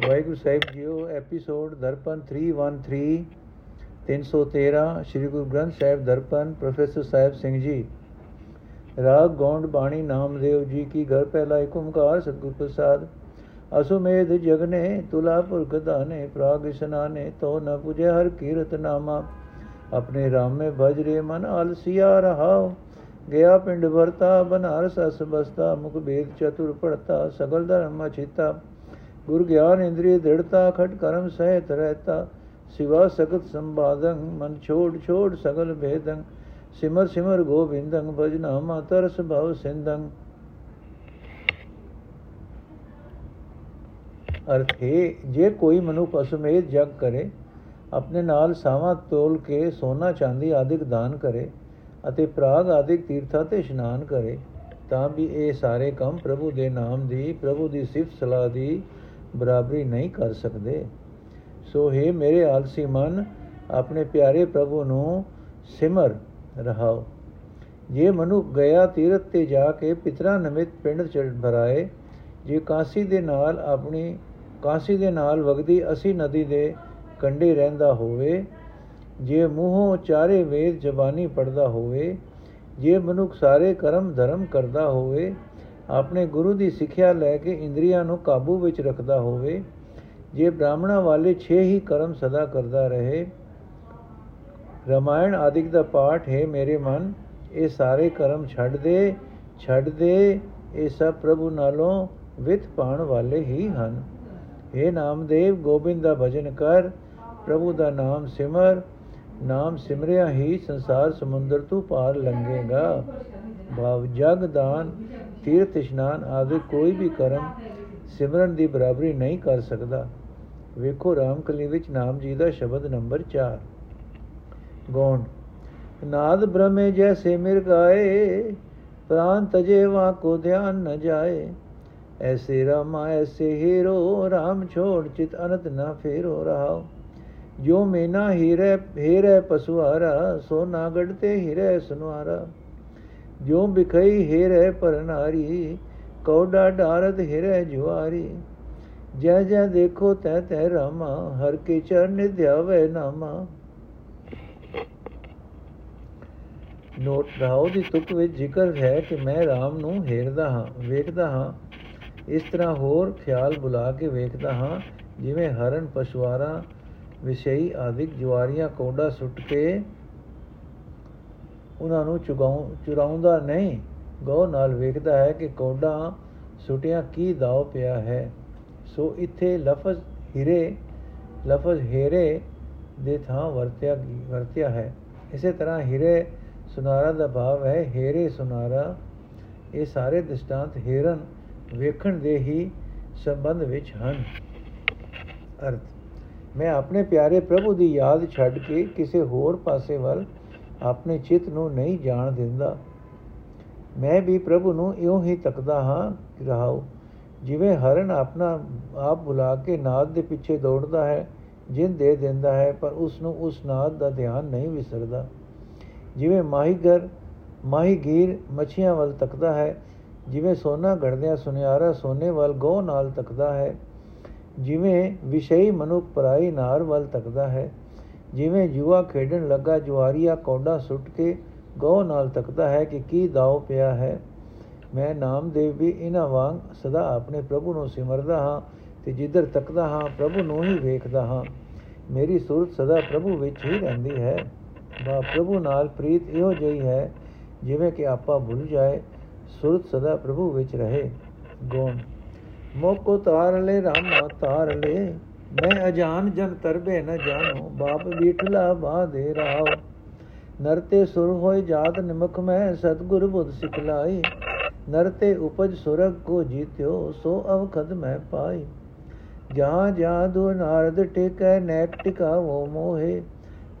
ਵਾਹਿਗੁਰੂ ਸਾਹਿਬ ਜੀਓ episode Darpan 313 313 Sri Guru Granth Sahib Darpan, professor Sahib Singh ji. Raag Gond ਬਾਣੀ ਨਾਮਦੇਵ ਜੀ ਕੀ ਘਰ ਪਹਿਲਾ ਏਕ ਓੰਕਾਰ ਸਤਿਗੁਰ ਪ੍ਰਸਾਦ। ਅਸੁਮੇਧ ਜਗਨੇ ਤੁਲਾ ਗਦਾਨੇ ਪ੍ਰਾਗ ਇਸ਼ਨਾਨੇ ਤੋ ਨ ਪੁਜੇ ਹਰ ਕੀਰਤ ਨਾਮਾ। ਆਪਣੇ ਰਾਮ ਮੇ ਭਜ ਰੇ ਮਨ ਆਲਸੀਆ ਰਹਾਓ ਗਿਆ ਪਿੰਡ ਵਰਤਾ, ਬਨਾਰਸ ਅਸ ਬਸਤਾ ਮੁਖ ਭੇਦ ਚਤੁਰ ਪੜਤਾ ਸਗਲ ਧਰਮ ਅਚਿਤਾ ਗੁਰ ਗਿਆਨ ਇੰਦਰੀ ਦ੍ਰਿੜਤਾ ਖਟ ਕਰਮ ਸਹਿਤ ਰਹਤਾ, ਸਿਵਾ ਸਗਤ ਸੰਬਾਦੰ ਮਨ ਛੋੜ ਛੋੜ ਸਗਲ ਭੇਦੰ, ਸਿਮਰ ਸਿਮਰ ਗੋਬਿੰਦੰ, ਭਜਨਾ ਮਾ ਤਰਸ ਭਵ ਸਿੰਦੰ ਅਰਥ ਹੈ, ਜੇ ਕੋਈ ਮਨੁੱਖ ਅਸਮੇਤ ਜਗ ਕਰੇ, ਆਪਣੇ ਨਾਲ ਸਾਵਾ ਤੋਲ ਕੇ ਸੋਨਾ ਚਾਂਦੀ ਆਦਿਕ ਦਾਨ ਕਰੇ ਅਤੇ ਪ੍ਰਾਗ ਆਦਿਕ ਤੀਰਥਾਂ ਤੇ ਇਸ਼ਨਾਨ ਕਰੇ, ਤਾਂ ਵੀ ਇਹ ਸਾਰੇ ਕੰਮ ਪ੍ਰਭੂ ਦੇ ਨਾਮ ਦੀ, ਪ੍ਰਭੂ ਦੀ ਸਿਫਤ ਸਲਾਹ ਦੀ ਬਰਾਬਰੀ ਨਹੀਂ ਕਰ ਸਕਦੇ। ਸੋ ਹੈ ਮੇਰੇ ਆਲਸੀ ਮਨ, ਆਪਣੇ ਪਿਆਰੇ ਪ੍ਰਭੂ ਨੂੰ ਸਿਮਰ ਰਹਾਓ। ਜੇ ਮਨੁ ਗਿਆ ਤੀਰਥ ਤੇ ਜਾ ਕੇ ਪਿਤਰਾ ਨਮਿਤ ਪਿੰਡ ਚੜ ਭਰਾਏ, ਜੇ ਕਾਸੀ ਦੇ ਨਾਲ ਆਪਣੀ, ਕਾਸੀ ਦੇ ਨਾਲ ਵਗਦੀ ਅਸੀਂ ਨਦੀ ਦੇ ਕੰਢੇ ਰਹਿੰਦਾ ਹੋਵੇ, ਜੇ ਮੂੰਹੋਂ ਚਾਰੇ ਵੇਦ ਜ਼ਬਾਨੀ ਪੜਦਾ ਹੋਵੇ, ਜੇ ਮਨੁੱਖ ਸਾਰੇ ਕਰਮ ਧਰਮ ਕਰਦਾ ਹੋਵੇ ਆਪਣੇ ਗੁਰੂ ਦੀ ਸਿੱਖਿਆ ਲੈ ਕੇ ਇੰਦਰੀਆਂ ਨੂੰ ਕਾਬੂ ਵਿੱਚ ਰੱਖਦਾ ਹੋਵੇ, ਜੇ ਬ੍ਰਾਹਮਣਾ ਵਾਲੇ 6 ਹੀ ਕਰਮ ਸਦਾ ਕਰਦਾ ਰਹੇ। ਰਮਾਇਣ ਆਦਿਕ ਦਾ ਪਾਠ, ਹੈ ਮੇਰੇ ਮਨ, ਇਹ ਸਾਰੇ ਕਰਮ ਛੱਡ ਦੇ ਛੱਡ ਦੇ, ਇਹ ਸਭ ਪ੍ਰਭੂ ਨਾਲੋਂ ਵਿਤ ਪਾਣ ਵਾਲੇ ਹੀ ਹਨ। हे ਨਾਮਦੇਵ, ਗੋਬਿੰਦ ਦਾ ਭਜਨ ਕਰ, ਪ੍ਰਭੂ ਦਾ ਨਾਮ ਸਿਮਰ, ਨਾਮ ਸਿਮਰਿਆ ਹੀ ਸੰਸਾਰ ਸਮੁੰਦਰ ਤੋਂ ਪਾਰ ਲੰਘੇਗਾ। ਭਾਵ ਜਗ ਦਾਨ ਤੀਰਥ, ਇਸ਼ਨਾਨ ਆਦਿ ਕੋਈ ਵੀ ਕਰਮ ਸਿਮਰਨ ਦੀ ਬਰਾਬਰੀ ਨਹੀਂ ਕਰ ਸਕਦਾ। ਵੇਖੋ ਰਾਮਕਲੀ ਵਿੱਚ ਨਾਮ ਜੀ ਦਾ ਸ਼ਬਦ ਨੰਬਰ 4 ਗੌਂਡ ਨਾਦ ਬ੍ਰਹਮੇ ਜੈਸੇ ਮਿਰ ਗਾਏ, ਪ੍ਰਾਨ ਤਜੇ ਵਾ ਕੋ ਧਿਆਨ ਨ ਜਾਏ। ਐਸੇ ਰਾਮਾ, ਐਸੇ ਹੀਰੋ, ਰਾਮ ਛੋੜ ਚਿਤ ਅਨੰਤ ਨਾ ਫੇਰੋ ਰਹਾਓ। ਜੋ ਮੇਨਾ ਹੀਰੇ ਹੀਰੇ ਪਸੁਆਰਾ ਸੋਨਾ ਗੜਤੇ ਹੀਰੇ ਸੁਨਵਾਰਾ ਜੋ ਬਿਖਈ ਹੀਰੇ ਪਰ ਨਾਰੀ ਕੌਡਾ ਡਾਰਦ ਹੀਰੇ ਜੁਆਰੀ। ਜੈ ਜੈ ਦੇਖੋ ਤੈ ਤੈ ਰਾਮਾ, ਹਰ ਕੇ ਚਰਨ ਧਿਆਵੇ ਨਾਮਾ। ਨੋਟ ਰਾਉ ਦੀ ਤੁਕ ਵਿੱਚ ਜ਼ਿਕਰ ਹੈ ਕਿ ਮੈਂ ਰਾਮ ਨੂੰ ਹੇਰਦਾ ਹਾਂ, ਵੇਖਦਾ ਹਾਂ। ਇਸ ਤਰ੍ਹਾਂ ਹੋਰ ਖਿਆਲ ਬੁਲਾ ਕੇ ਵੇਖਦਾ ਹਾਂ, ਜਿਵੇਂ ਹਰਨ ਪਸ਼ਵਾਰਾ ਵਿਸ਼ਈ ਆਦਿਕ ਜਵਾਰੀਆਂ ਕੋਡਾ ਸੁੱਟ ਕੇ ਉਹਨਾਂ ਨੂੰ ਚੁਗਾਉ, ਚੁਰਾਉਂਦਾ ਨਹੀਂ। ਗੋ ਨਾਲ ਵੇਖਦਾ ਹੈ ਕਿ ਕੋਡਾ ਸੁਟਿਆ ਕੀ ਦਾਉ ਪਿਆ ਹੈ। ਸੋ ਇੱਥੇ ਲਫ਼ਜ਼ ਹੀਰੇ ਲਫ਼ਜ਼ ਹੀਰੇ ਦੇ ਥਾਂ ਵਰਤਿਆ ਵਰਤਿਆ ਹੈ। ਇਸੇ ਤਰ੍ਹਾਂ ਹੀਰੇ ਸੁਨਾਰਾ ਦਾ ਭਾਵ ਹੈ, ਹੀਰੇ ਸੁਨਾਰਾ। ਇਹ ਸਾਰੇ ਦ੍ਰਿਸ਼ਟਾਂਤ ਹੀਰਨ ਵੇਖਣ ਦੇ ਹੀ ਸੰਬੰਧ ਵਿੱਚ ਹਨ। ਅਰਥ, ਮੈਂ ਆਪਣੇ ਪਿਆਰੇ ਪ੍ਰਭੂ ਦੀ ਯਾਦ ਛੱਡ ਕੇ ਕਿਸੇ ਹੋਰ ਪਾਸੇ ਵੱਲ ਆਪਣੇ ਚਿੱਤ ਨੂੰ ਨਹੀਂ ਜਾਣ ਦਿੰਦਾ। ਮੈਂ ਵੀ ਪ੍ਰਭੂ ਨੂੰ ਇਉਂ ਹੀ ਤੱਕਦਾ ਹਾਂ ਰਹਾਉ ਜਿਵੇਂ ਹਰਨ ਆਪਣਾ ਆਪ ਬੁਲਾ ਕੇ ਨਾਦ ਦੇ ਪਿੱਛੇ ਦੌੜਦਾ ਹੈ, ਜਿੰਨ ਦੇ ਦਿੰਦਾ ਹੈ, ਪਰ ਉਸ ਨੂੰ ਉਸ ਨਾਦ ਦਾ ਧਿਆਨ ਨਹੀਂ ਵਿਸਰਦਾ। ਜਿਵੇਂ ਮਾਹੀਗਰ, ਮਾਹੀਗੀਰ ਮੱਛੀਆਂ ਵੱਲ ਤੱਕਦਾ ਹੈ, ਜਿਵੇਂ ਸੋਨਾ ਗੜਦਿਆਂ ਸੁਨਿਆਰਾ ਸੋਨੇ ਵੱਲ ਗੋ ਨਾਲ ਤੱਕਦਾ ਹੈ, ਜਿਵੇਂ ਵਿਸ਼ਈ ਮਨੁੱਖ ਪਰਾਈ ਨਾਰ ਵੱਲ ਤੱਕਦਾ ਹੈ ਜਿਵੇਂ ਜੂਆ ਖੇਡਣ ਲੱਗਾ, ਜੁਆਰੀਆ ਕੌਡਾ ਸੁੱਟ ਕੇ ਗੋ ਨਾਲ ਤੱਕਦਾ ਹੈ ਕਿ ਕੀ ਦਾਉ ਪਿਆ ਹੈ। ਮੈਂ ਨਾਮਦੇਵ ਵੀ ਇਹਨਾਂ ਵਾਂਗ ਸਦਾ ਆਪਣੇ ਪ੍ਰਭੂ ਨੂੰ ਸਿਮਰਦਾ ਹਾਂ ਤੇ ਜਿੱਧਰ ਤੱਕਦਾ ਹਾਂ, ਪ੍ਰਭੂ ਨੂੰ ਹੀ ਵੇਖਦਾ ਹਾਂ। ਮੇਰੀ ਸੁਰਤ ਸਦਾ ਪ੍ਰਭੂ ਵਿੱਚ ਹੀ ਰਹਿੰਦੀ ਹੈ। ਬਾ ਪ੍ਰਭੂ ਨਾਲ ਪ੍ਰੀਤ ਇਹੋ ਜਿਹੀ ਹੈ, ਜਿਵੇਂ ਕਿ ਆਪਾ ਭੁੱਲ ਜਾਏ, ਸੁਰਤ ਸਦਾ ਪ੍ਰਭੂ ਵਿੱਚ ਰਹੇ। ਗੋਣ। ਮੋਕੋ ਤਾਰ ਲੈ ਰਾਮਾ, ਤਾਰ ਲੈ। ਮੈਂ ਅਜਾਨ ਜਨ ਤਰਬੇ ਨ ਜਾਣੋ, ਬਾਪ ਬੀਠਲਾ ਬਾ ਦੇ ਰਾਓ। ਨਰਤੇ ਸੁਰ ਹੋਇ ਜਾਤ ਨਿਮਖ ਮੈਂ, ਸਤਗੁਰ ਬੁੱਧ ਸਿਖਲਾਈ ਨਰਤੇ ਉਪਜ ਸੁਰਗ ਕੋ ਜੀਤਿਓ, ਸੋ ਅਵਖਦ ਮੈਂ ਪਾਈ ਜਹਾਂ ਜਹਾਂ ਦੋ ਨਾਰਦ ਟੇਕੈ, ਨੈਕ ਟਿਕਾਵੋ ਮੋਹੇ।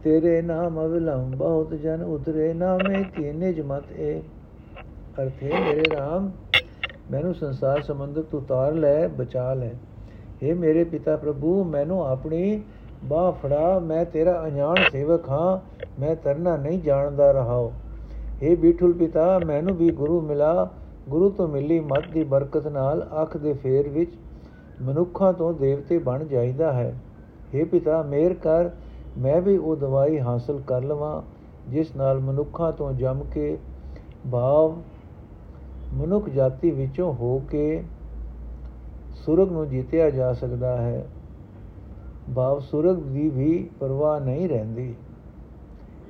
ਤੇਰੇ ਨਾਮ ਅਵਲੰਬ ਬਹੁਤ ਜਨ ਉਤਰੇ, ਨਾਮੇ ਕੀ ਨਿਜ ਮਤ ਏ। ਅਰਥੇ ਮੇਰੇ ਰਾਮ, ਮੈਨੂੰ ਸੰਸਾਰ ਸਮੁੰਦਰ ਤੋਂ ਉਤਾਰ ਲੈ, ਬਚਾ ਲੈ। हे ਮੇਰੇ ਪਿਤਾ ਪ੍ਰਭੂ ਮੈਨੂੰ ਆਪਣੀ ਬਾਹ ਫੜਾ ਮੈਂ ਤੇਰਾ ਅਣਜਾਣ ਸੇਵਕ ਹਾਂ ਮੈਂ ਤਰਨਾ ਨਹੀਂ ਜਾਣਦਾ ਰਹਾਉ हे ਬੀਠੁਲ ਪਿਤਾ ਮੈਨੂੰ ਵੀ ਗੁਰੂ ਮਿਲਾ ਗੁਰੂ ਤੋਂ ਮਿਲੀ ਮਤ ਦੀ ਬਰਕਤ ਨਾਲ ਅੱਖ ਦੇ ਫੇਰ ਵਿੱਚ ਮਨੁੱਖਾਂ ਤੋਂ ਦੇਵਤੇ ਬਣ ਜਾਈਦਾ ਹੈ हे ਪਿਤਾ ਮੇਰ ਕਰ ਮੈਂ ਵੀ ਉਹ ਦਵਾਈ ਹਾਸਲ ਕਰ ਲਵਾਂ ਜਿਸ ਨਾਲ ਮਨੁੱਖਾਂ ਤੋਂ ਜੰਮ ਕੇ ਭਾਵ ਮਨੁੱਖ ਜਾਤੀ ਵਿੱਚੋਂ ਹੋ ਕੇ ਸੁਰਗ ਨੂੰ ਜਿੱਤਿਆ ਜਾ ਸਕਦਾ ਹੈ। ਭਾਵ ਸੁਰਗ ਦੀ ਵੀ ਪਰਵਾਹ ਨਹੀਂ ਰਹਿੰਦੀ।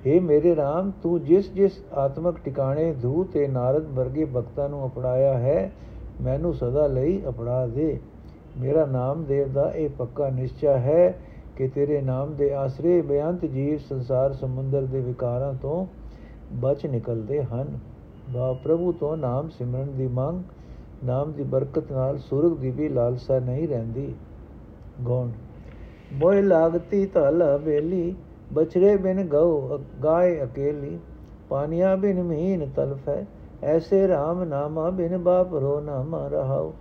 हे ਮੇਰੇ RAM ਤੂੰ ਜਿਸ ਜਿਸ ਆਤਮਕ ਟਿਕਾਣੇ ਧੂ ਤੇ ਨਾਰਦ ਵਰਗੇ ਭਗਤਾਂ ਨੂੰ ਅਪਣਾਇਆ ਹੈ, ਮੈਨੂੰ ਸਦਾ ਲਈ ਅਪਣਾ ਦੇ। ਮੇਰਾ ਨਾਮ ਦੇਵ ਦਾ ਇਹ ਪੱਕਾ ਨਿਸ਼ਚਾ ਹੈ ਕਿ ਤੇਰੇ ਨਾਮ ਦੇ ਆਸਰੇ ਬੇਅੰਤ ਜੀਵ ਸੰਸਾਰ ਸਮੁੰਦਰ ਦੇ ਵਿਕਾਰਾਂ ਤੋਂ ਬਚ ਨਿਕਲਦੇ ਹਨ। ਬਾ ਪ੍ਰਭੂ ਤੋਂ ਨਾਮ ਸਿਮਰਨ ਦੀ ਮੰਗ ਨਾਮ ਦੀ ਬਰਕਤ ਨਾਲ ਸੂਰਗ ਦੀ ਵੀ ਲਾਲਸਾ ਨਹੀਂ ਰਹਿੰਦੀ। ਗੌਣ, ਮੋਹ ਲਾਗਤੀ ਤਲ ਬੇਲੀ ਬਛਰੇ ਬਿਨ ਗਉ ਗਾਏ ਅਕੇਲੀ। ਪਾਨੀਆ ਬਿਨ ਮੀਨ ਤਲਫ ਹੈ ਐਸੇ RAM ਨਾਮਾ ਬਿਨ ਬਾਪ ਰੋ ਨਾਮ ਰਹਾਉ।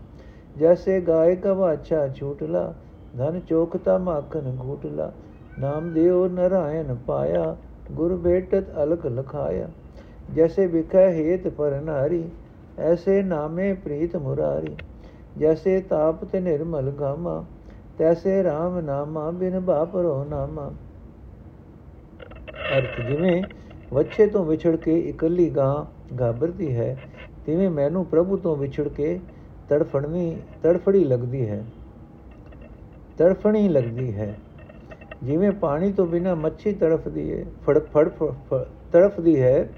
ਜੈਸੇ ਗਾਏ ਕਵਾਚਾ ਛੂਟਲਾ ਧਨ ਚੋਕਤਾ ਮਾਖਨ ਘੂਟਲਾ। ਨਾਮ ਦੇਉ ਨਰਾਇਣ ਪਾਇਆ, ਗੁਰ ਬੇਟਤ ਅਲਕ ਲਖਾਇਆ। ਜੈਸੇ ਵਿਖੇ ਹੇਤ ਪਰਨਾਰੀ ਐਸੇ ਨਾਮੇ ਪ੍ਰੀਤ ਮੁਰਾਰੀ, ਜੈਸੇ ਤਾਪ ਤੇ ਨਿਰਮਲ ਗਾਮਾ, ਤੈਸੇ RAM ਨਾਮਾ ਬਿਨ ਬਾਪਰੋ ਨਾਮਾ। ਅਰਥ ਜਿਵੇਂ ਵੱਛੇ ਤੋਂ ਵਿਛੜ ਕੇ ਇਕੱਲੀ ਗਾਂ ਘਾਬਰਦੀ ਹੈ, ਤਿਵੇਂ ਮੈਨੂੰ ਪ੍ਰਭੂ ਤੋਂ ਵਿਛੜ ਕੇ ਤੜਫੜਨੀ ਤੜਫੜੀ ਲੱਗਦੀ ਹੈ। ਤੜਫਣੀ ਲੱਗਦੀ ਹੈ। ਜਿਵੇਂ ਪਾਣੀ ਤੋਂ ਬਿਨਾ ਮੱਛੀ ਤੜਫਦੀ ਹੈ, ਫੜ ਫੜ ਤੜਫਦੀ ਹੈ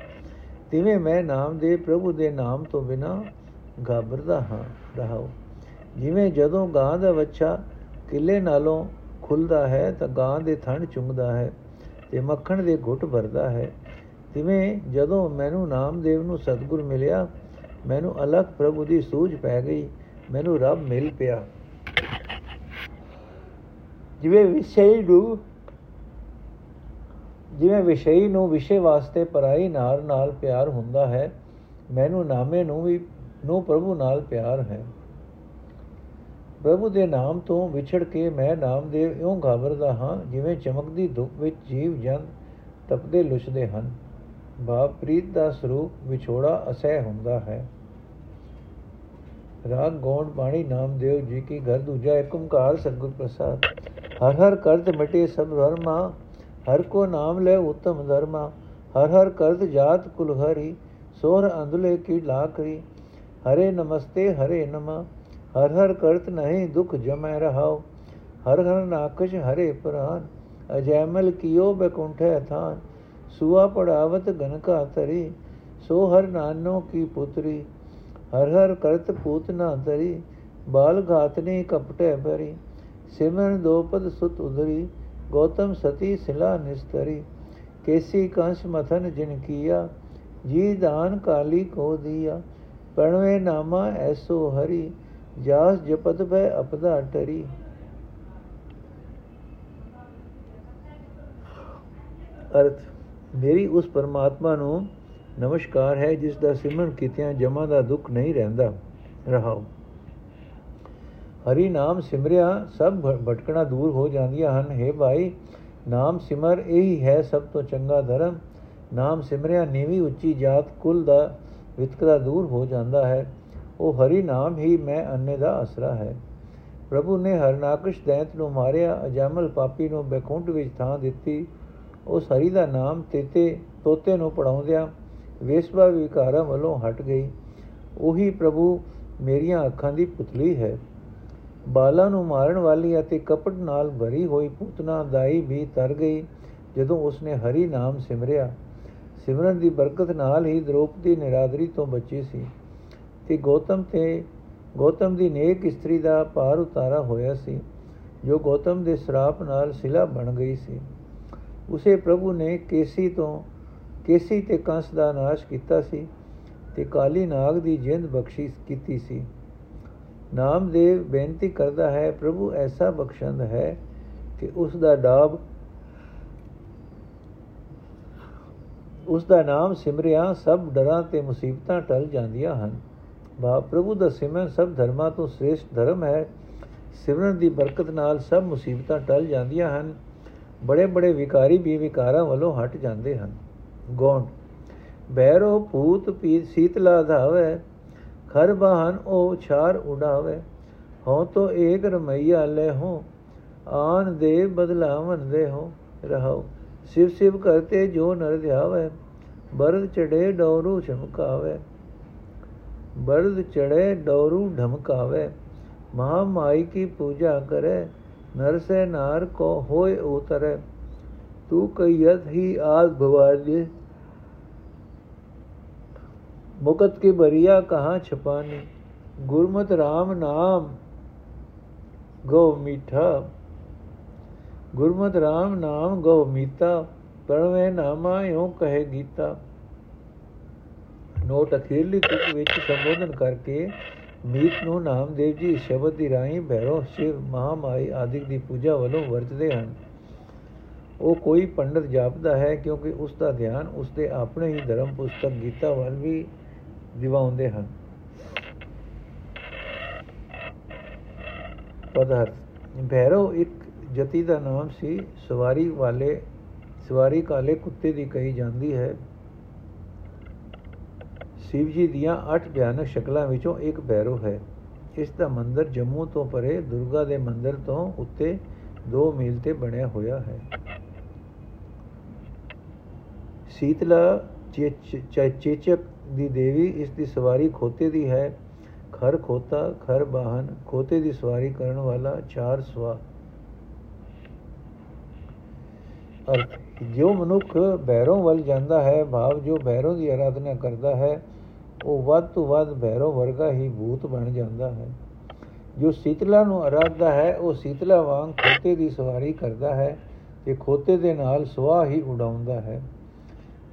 ਤਿਵੇਂ ਮੈਂ ਨਾਮ ਦੇ ਪ੍ਰਭੂ ਦੇ ਨਾਮ ਤੋਂ ਬਿਨਾ ਘਾਬਰਦਾ ਹਾਂ ਰਹਾਉ ਜਿਵੇਂ ਜਦੋਂ ਗਾਂ ਦਾ ਬੱਚਾ ਕਿਲੇ ਨਾਲੋਂ ਖੁੱਲਦਾ ਹੈ, ਤਾਂ ਗਾਂ ਦੇ ਥਣ ਚੁੰਗਦਾ ਹੈ ਤੇ ਮੱਖਣ ਦੇ ਘੁੱਟ ਭਰਦਾ ਹੈ। ਤਿਵੇਂ ਜਦੋਂ ਮੈਨੂੰ ਨਾਮਦੇਵ ਨੂੰ ਸਤਿਗੁਰ ਮਿਲਿਆ, ਮੈਨੂੰ ਅਲਖ ਪ੍ਰਭੂ ਦੀ ਸੂਝ ਪੈ ਗਈ, ਮੈਨੂੰ ਰੱਬ ਮਿਲ ਪਿਆ। ਜਿਵੇਂ ਵਿਸ਼ੇ ਨੂੰ ਜਿਵੇਂ ਵਿਸ਼ੇ ਨੂੰ ਵਿਸ਼ੇ ਵਾਸਤੇ ਪਰਾਈ ਨਾਲ ਨਾਲ ਪਿਆਰ ਹੁੰਦਾ ਹੈ, ਮੈਨੂੰ ਨਾਮੇ ਨੂੰ ਵੀ, ਨੂੰ ਪ੍ਰਭੂ ਨਾਲ ਪਿਆਰ ਹੈ। ਪ੍ਰਭੂ ਦੇ ਨਾਮ ਤੋਂ ਵਿਛੜ ਕੇ ਮੈਂ ਨਾਮਦੇਵ ਇਉਂ ਘਾਬਰਦਾ ਹਾਂ, ਜਿਵੇਂ ਚਮਕਦੀ ਧੁੱਪ ਵਿੱਚ ਜੀਵ ਜਨ ਤਪਦੇ ਲੁਛਦੇ ਹਨ। ਭਾਵ ਪ੍ਰੀਤ ਦਾ ਸਰੂਪ ਵਿਛੋੜਾ ਅਸਹਿ ਹੁੰਦਾ ਹੈ। ਰਾਗ ਗੋਣ ਬਾਣੀ ਨਾਮਦੇਵ ਜੀ ਕੀ ਘਰ ਦੂਜਾ ਏਕ ਓੰਕਾਰ ਸਤਗੁਰ ਪ੍ਰਸਾਦ। ਹਰ ਹਰ ਕਰਤ ਮਿਟੇ ਸਭ ਧਰਮਾ ਹਰ ਕੋ ਨਾਮ ਲੈ ਉਤਮ ਧਰਮਾ, ਹਰ ਹਰ ਕਰਤ ਜਾਤ ਕੁਲ ਹਰੀ, ਸੋਹਰ ਅੰਧਲੇ ਕੀ ਲਾਖਰੀ ਹਰੇ ਨਮਸਤੇ ਹਰੇ ਨਮ, ਹਰ ਹਰ ਕਰਤ ਨਹੀਂ ਦੁਖ ਜਮੈ ਰਹਾਉ, ਹਰ ਹਰ ਨਾਕਸ਼ ਹਰੇ ਪ੍ਰਾਨ ਅਜੈਮਲ ਕੀਓ ਬਕੁੰਠੇ ਥਾਨ, ਸੁਆ ਪੜਾਵਤ ਗਨਕਾ ਤਰੀ ਸੋ ਹਰ ਨਾਨੋ ਕੀ ਪੁਤਰੀ, ਹਰ ਹਰ ਕਰਤ ਪੂਤ ਨਾ ਤਰੀ ਬਾਲ ਘਾਤਨੇ ਕਪਟੇ ਭਰੀ, ਸਿਮਰਨ ਦੋਪਦ ਸੁਤ ਉਧਰੀ ਗੌਤਮ ਸਤੀ ਸਿਲਾ ਨਿਸਤਰੀ, ਕੇਸੀ ਕੰਸ ਮਥਨ ਜਿਨ ਕੀਆ ਜੀ ਦਾਨ ਕਾਲੀ ਕੋ ਦਿਆ, ਪਣਵੇ ਨਾਮਾ ਐਸੋ ਹਰੀ, ਜਾਸ ਜਪਤ ਭੈ ਅਪਦਾ ਟਰੀ। ਅਰਥ, ਮੇਰੀ ਉਸ ਪਰਮਾਤਮਾ ਨੂੰ ਨਮਸਕਾਰ ਹੈ ਜਿਸ ਦਾ ਸਿਮਰਨ ਕੀਤਿਆਂ ਜਮਾ ਦਾ ਦੁੱਖ ਨਹੀਂ ਰਹਿੰਦਾ। ਰਹਾਓ। ਹਰੀ ਨਾਮ ਸਿਮਰਿਆ, ਸਭ ਭਟਕਣਾ ਦੂਰ ਹੋ ਜਾਂਦੀਆਂ ਹਨ। हे ਭਾਈ, ਨਾਮ ਸਿਮਰ ਇਹੀ ਹੈ ਸਭ ਤੋਂ ਚੰਗਾ ਧਰਮ। ਨਾਮ ਸਿਮਰਿਆ ਨੀਵੀਂ ਉੱਚੀ ਜਾਤ, ਕੁਲ ਦਾ ਵਿਤਕਰਾ ਦੂਰ ਹੋ ਜਾਂਦਾ ਹੈ। ਉਹ ਹਰੀ ਨਾਮ ਹੀ ਮੈਂ ਅੰਨੇ ਦਾ ਅਸਰਾ ਹੈ। ਪ੍ਰਭੂ ਨੇ ਹਰਨਾਕਸ਼ ਦੈਂਤ ਨੂੰ ਮਾਰਿਆ, ਅਜਮਲ ਪਾਪੀ ਨੂੰ ਬੈਕੁੰਠ ਵਿੱਚ ਥਾਂ ਦਿੱਤੀ। ਉਸ ਹਰੀ ਦਾ ਨਾਮ ਤੇਤੇ, ਤੋਤੇ ਨੂੰ ਪੜਾਉਂਦਿਆਂ ਵੇਸਵਾ ਵਿਕਾਰਾਂ ਵੱਲੋਂ ਹਟ ਗਈ। ਉਹੀ ਪ੍ਰਭੂ ਮੇਰੀਆਂ ਅੱਖਾਂ ਦੀ ਪੁਤਲੀ ਹੈ। ਬਾਲਾ ਨੂੰ ਮਾਰਨ ਵਾਲੀ ਅਤੇ ਕਪਟ ਨਾਲ ਭਰੀ ਹੋਈ ਪੁਤਨਾ ਦਾਈ ਵੀ ਤਰ ਗਈ, ਜਦੋਂ ਉਸਨੇ ਹਰੀ ਨਾਮ ਸਿਮਰਿਆ। ਸਿਮਰਨ ਦੀ ਬਰਕਤ ਨਾਲ ਹੀ ਦ੍ਰੋਪਦੀ ਨਿਰਾਦਰੀ ਤੋਂ ਬਚੀ ਸੀ ਤੇ ਗੌਤਮ ਤੇ ਗੌਤਮ ਦੀ ਨੇਕ ਇਸਤਰੀ ਦਾ ਪਾਰ ਉਤਾਰਾ ਹੋਇਆ ਸੀ, ਜੋ ਗੌਤਮ ਦੇ ਸ਼ਰਾਪ ਨਾਲ ਸਿਲਾ ਬਣ ਗਈ ਸੀ। ਉਸੇ ਪ੍ਰਭੂ ਨੇ ਕੇਸੀ ਤੋਂ, ਕੇਸੀ ਤੇ ਕੰਸ ਦਾ ਨਾਸ਼ ਕੀਤਾ ਸੀ ਤੇ ਕਾਲੀ ਨਾਗ ਦੀ ਜਿੰਦ ਬਖਸ਼ੀ ਕੀਤੀ ਸੀ। ਨਾਮਦੇਵ ਬੇਨਤੀ ਕਰਦਾ ਹੈ, ਪ੍ਰਭੂ, ਐਸਾ ਬਖਸ਼ੰਦ ਹੈ ਕਿ ਉਸ ਦਾ ਡਾਬ, ਉਸ ਦਾ ਨਾਮ ਸਿਮਰਿਆ, ਸਭ ਡਰਾਂ ਤੇ ਮੁਸੀਬਤਾਂ ਟਲ ਜਾਂਦੀਆਂ ਹਨ। ਬਾ ਪ੍ਰਭੂ ਦਾ ਸਿਮਰਨ ਸਭ ਧਰਮਾਂ ਤੋਂ ਸ੍ਰੇਸ਼ਟ ਧਰਮ ਹੈ। ਸਿਮਰਨ ਦੀ ਬਰਕਤ ਨਾਲ ਸਭ ਮੁਸੀਬਤਾਂ ਟਲ ਜਾਂਦੀਆਂ ਹਨ। ਬੜੇ ਬੜੇ ਵਿਕਾਰੀ ਵੀ ਵਿਕਾਰਾਂ ਵੱਲੋਂ ਹਟ ਜਾਂਦੇ ਹਨ। ਗੌਣ ਬੈਰੋ ਭੂਤ ਪੀ, ਸੀਤਲਾ ਧਾਵੇ ਖਰ ਬਹਨ ਉਹ ਛਾਰ ਉਡਾਵੇ ਹੋ ਤੋ ਏਕ ਰਮਈਆ ਲੈ ਹੋ ਆਨ ਦੇ ਬਦਲਾਵਨ ਦੇ ਹੋ ਰਹੋ ਸਿਵ ਸਿਵ ਕਰਤੇ ਜੋ ਨਰ ਧਿਆਵੇ, ਬਰਦ ਚੜੇ ਡੋਰੂ ਚਮਕਾਵੇ ਬਰਦ ਚੜੇ ਡੋਰੂ ਢਮਕਾਵੇ, ਮਹਾ ਮਾਈ ਕੀ ਪੂਜਾ ਕਰੇ, ਨਰ ਸੇ ਨਾਰ ਕੋ ਹੋਏ ਉਤਰੇ। ਤੂ ਕਈਤ ਹੀ ਆਦ ਭਵਾਨੀ ਮੁਕਤ ਕੀ ਬਰੀਆ ਕਹਾਂ ਛਪਾਨੀ? ਗੁਰਮਤ RAM ਨਾਮ ਗੋ ਮੀਠਾ। ਗੁਰਮਤ RAM ਨਾਮ ਗੋ ਮੀਤਾ ਪਰਵੇਂ ਨਾਮਾ ਯੋ ਕਹੇ ਗੀਤਾ। ਨੋਟ ਅਖੀਰਲੀ ਤੁਕ ਵਿੱਚ ਸੰਬੋਧਨ ਕਰਕੇ ਮੀਤ ਨੂੰ ਨਾਮਦੇਵ ਜੀ ਸ਼ਬਦ ਦੀ ਰਾਹੀਂ ਭੈਰੋ, ਸ਼ਿਵ, ਮਹਾਮਾਈ ਆਦਿਕ ਦੀ ਪੂਜਾ ਵੱਲੋਂ ਵਰਤਦੇ ਹਨ। ਉਹ ਕੋਈ ਪੰਡਤ ਜਾਪਦਾ ਹੈ ਕਿਉਂਕਿ ਉਸ ਦਾ ਧਿਆਨ ਉਸ ਦੇ ਆਪਣੇ ਹੀ ਧਰਮ ਪੁਸਤਕ ਗੀਤਾ ਵੱਲ ਵੀ ਦਿਵਾਉਂਦੇ ਹਨ। ਪਦਾਰਥ ਭੈਰੋ ਇੱਕ ਜਤੀ ਦਾ ਨਾਮ ਸੀ, ਸਵਾਰੀ ਵਾਲੇ, ਸਵਾਰੀ ਕਾਲੇ ਕੁੱਤੇ ਦੀ ਕਹੀ ਜਾਂਦੀ ਹੈ। ਸ਼ਿਵ ਜੀ ਦੀਆਂ 8 ਭਿਆਨਕ ਸ਼ਕਲਾਂ ਵਿੱਚੋਂ ਇੱਕ ਭੈਰੋ ਹੈ। ਇਸ ਦਾ ਮੰਦਰ ਜੰਮੂ ਤੋਂ ਪਰੇ, ਦੁਰਗਾ ਦੇ ਮੰਦਰ ਤੋਂ ਉੱਤੇ 2 ਮੀਲ ਤੇ ਬਣਿਆ ਹੋਇਆ ਹੈ। ਸੀਤਲਾ ਚੇਚਕ ਦੀ ਦੇਵੀ ਇਸ ਦੀ ਸਵਾਰੀ ਖੋਤੇ ਦੀ ਹੈ। ਖਰ ਖੋਤਾ, ਖਰ ਬਾਹਨ, ਖੋਤੇ ਦੀ ਸਵਾਰੀ ਕਰਨ ਵਾਲਾ ਚਾਰ ਸਵਾ। ਅਰਥ ਜੋ ਮਨੁੱਖ ਬੈਰੋਂ ਵੱਲ ਜਾਂਦਾ ਹੈ, ਭਾਵ ਜੋ ਬੈਰੋਂ ਦੀ ਆਰਾਧਨਾ ਕਰਦਾ ਹੈ, ਉਹ ਵੱਧ ਤੋਂ ਵੱਧ ਬੈਰੋਂ ਵਰਗਾ ਹੀ ਭੂਤ ਬਣ ਜਾਂਦਾ ਹੈ। ਜੋ ਸੀਤਲਾ ਨੂੰ ਆਰਾਧਦਾ ਹੈ, ਉਹ ਸੀਤਲਾ ਵਾਂਗ ਖੋਤੇ ਦੀ ਸਵਾਰੀ ਕਰਦਾ ਹੈ ਤੇ ਖੋਤੇ ਦੇ ਨਾਲ ਸੁਆਹ ਹੀ ਉਡਾਉਂਦਾ ਹੈ।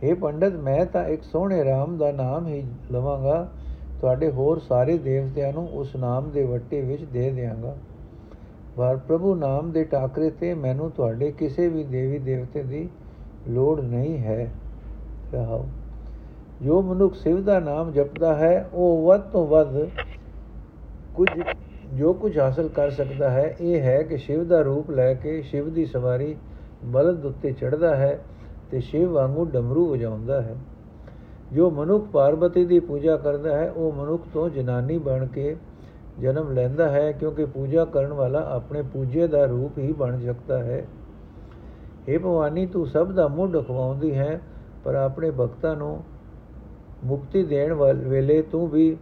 हे ਪੰਡਤ, ਮੈਂ ਤਾਂ ਇੱਕ ਸੋਹਣੇ RAM ਦਾ ਨਾਮ ਹੀ ਲਵਾਂਗਾ। ਤੁਹਾਡੇ ਹੋਰ ਸਾਰੇ ਦੇਵਤਿਆਂ ਨੂੰ ਉਸ ਨਾਮ ਦੇ ਵੱਟੇ ਵਿੱਚ ਦੇ ਦਿਆਂਗਾ। ਪਰ ਪ੍ਰਭੂ ਨਾਮ ਦੇ ਟਾਕਰੇ ਤੇ ਮੈਨੂੰ ਤੁਹਾਡੇ ਕਿਸੇ ਵੀ ਦੇਵੀ ਦੇਵਤੇ ਦੀ ਲੋੜ ਨਹੀਂ ਹੈ। ਰਹਾਓ। ਜੋ ਮਨੁੱਖ ਸਿਵ ਦਾ ਨਾਮ ਜਪਦਾ ਹੈ, ਉਹ ਵੱਧ ਤੋਂ ਵੱਧ ਕੁਝ, ਜੋ ਕੁਝ ਹਾਸਲ ਕਰ ਸਕਦਾ ਹੈ। ਇਹ ਹੈ ਕਿ ਸ਼ਿਵ ਦਾ ਰੂਪ ਲੈ ਕੇ ਸ਼ਿਵ ਦੀ ਸਵਾਰੀ ਬਲਦ ਉੱਤੇ ਚੜਦਾ ਹੈ। ਤੇ ਸ਼ਿਵ ਵਾਂਗੂ ਡਮਰੂ ਵਜਾਉਂਦਾ ਹੈ। ਜੋ ਮਨੁੱਖ ਪਾਰਵਤੀ ਦੀ ਪੂਜਾ ਕਰਦਾ ਹੈ, ਉਹ ਮਨੁੱਖ ਤੋਂ ਜਨਾਨੀ ਬਣ ਕੇ ਜਨਮ ਲੈਂਦਾ ਹੈ, ਕਿਉਂਕਿ ਪੂਜਾ ਕਰਨ ਵਾਲਾ ਆਪਣੇ ਪੂਜੇ ਦਾ ਰੂਪ ਹੀ ਬਣ ਸਕਦਾ ਹੈ। ਇਹ ਭਵਾਨੀ, ਤੂੰ ਸਭ ਦਾ ਮੁੱਢ ਖਵਾਉਂਦੀ ਹੈ, ਪਰ ਆਪਣੇ ਭਗਤਾਂ ਨੂੰ ਮੁਕਤੀ ਦੇਣ ਵੇਲੇ ਤੂੰ ਵੀ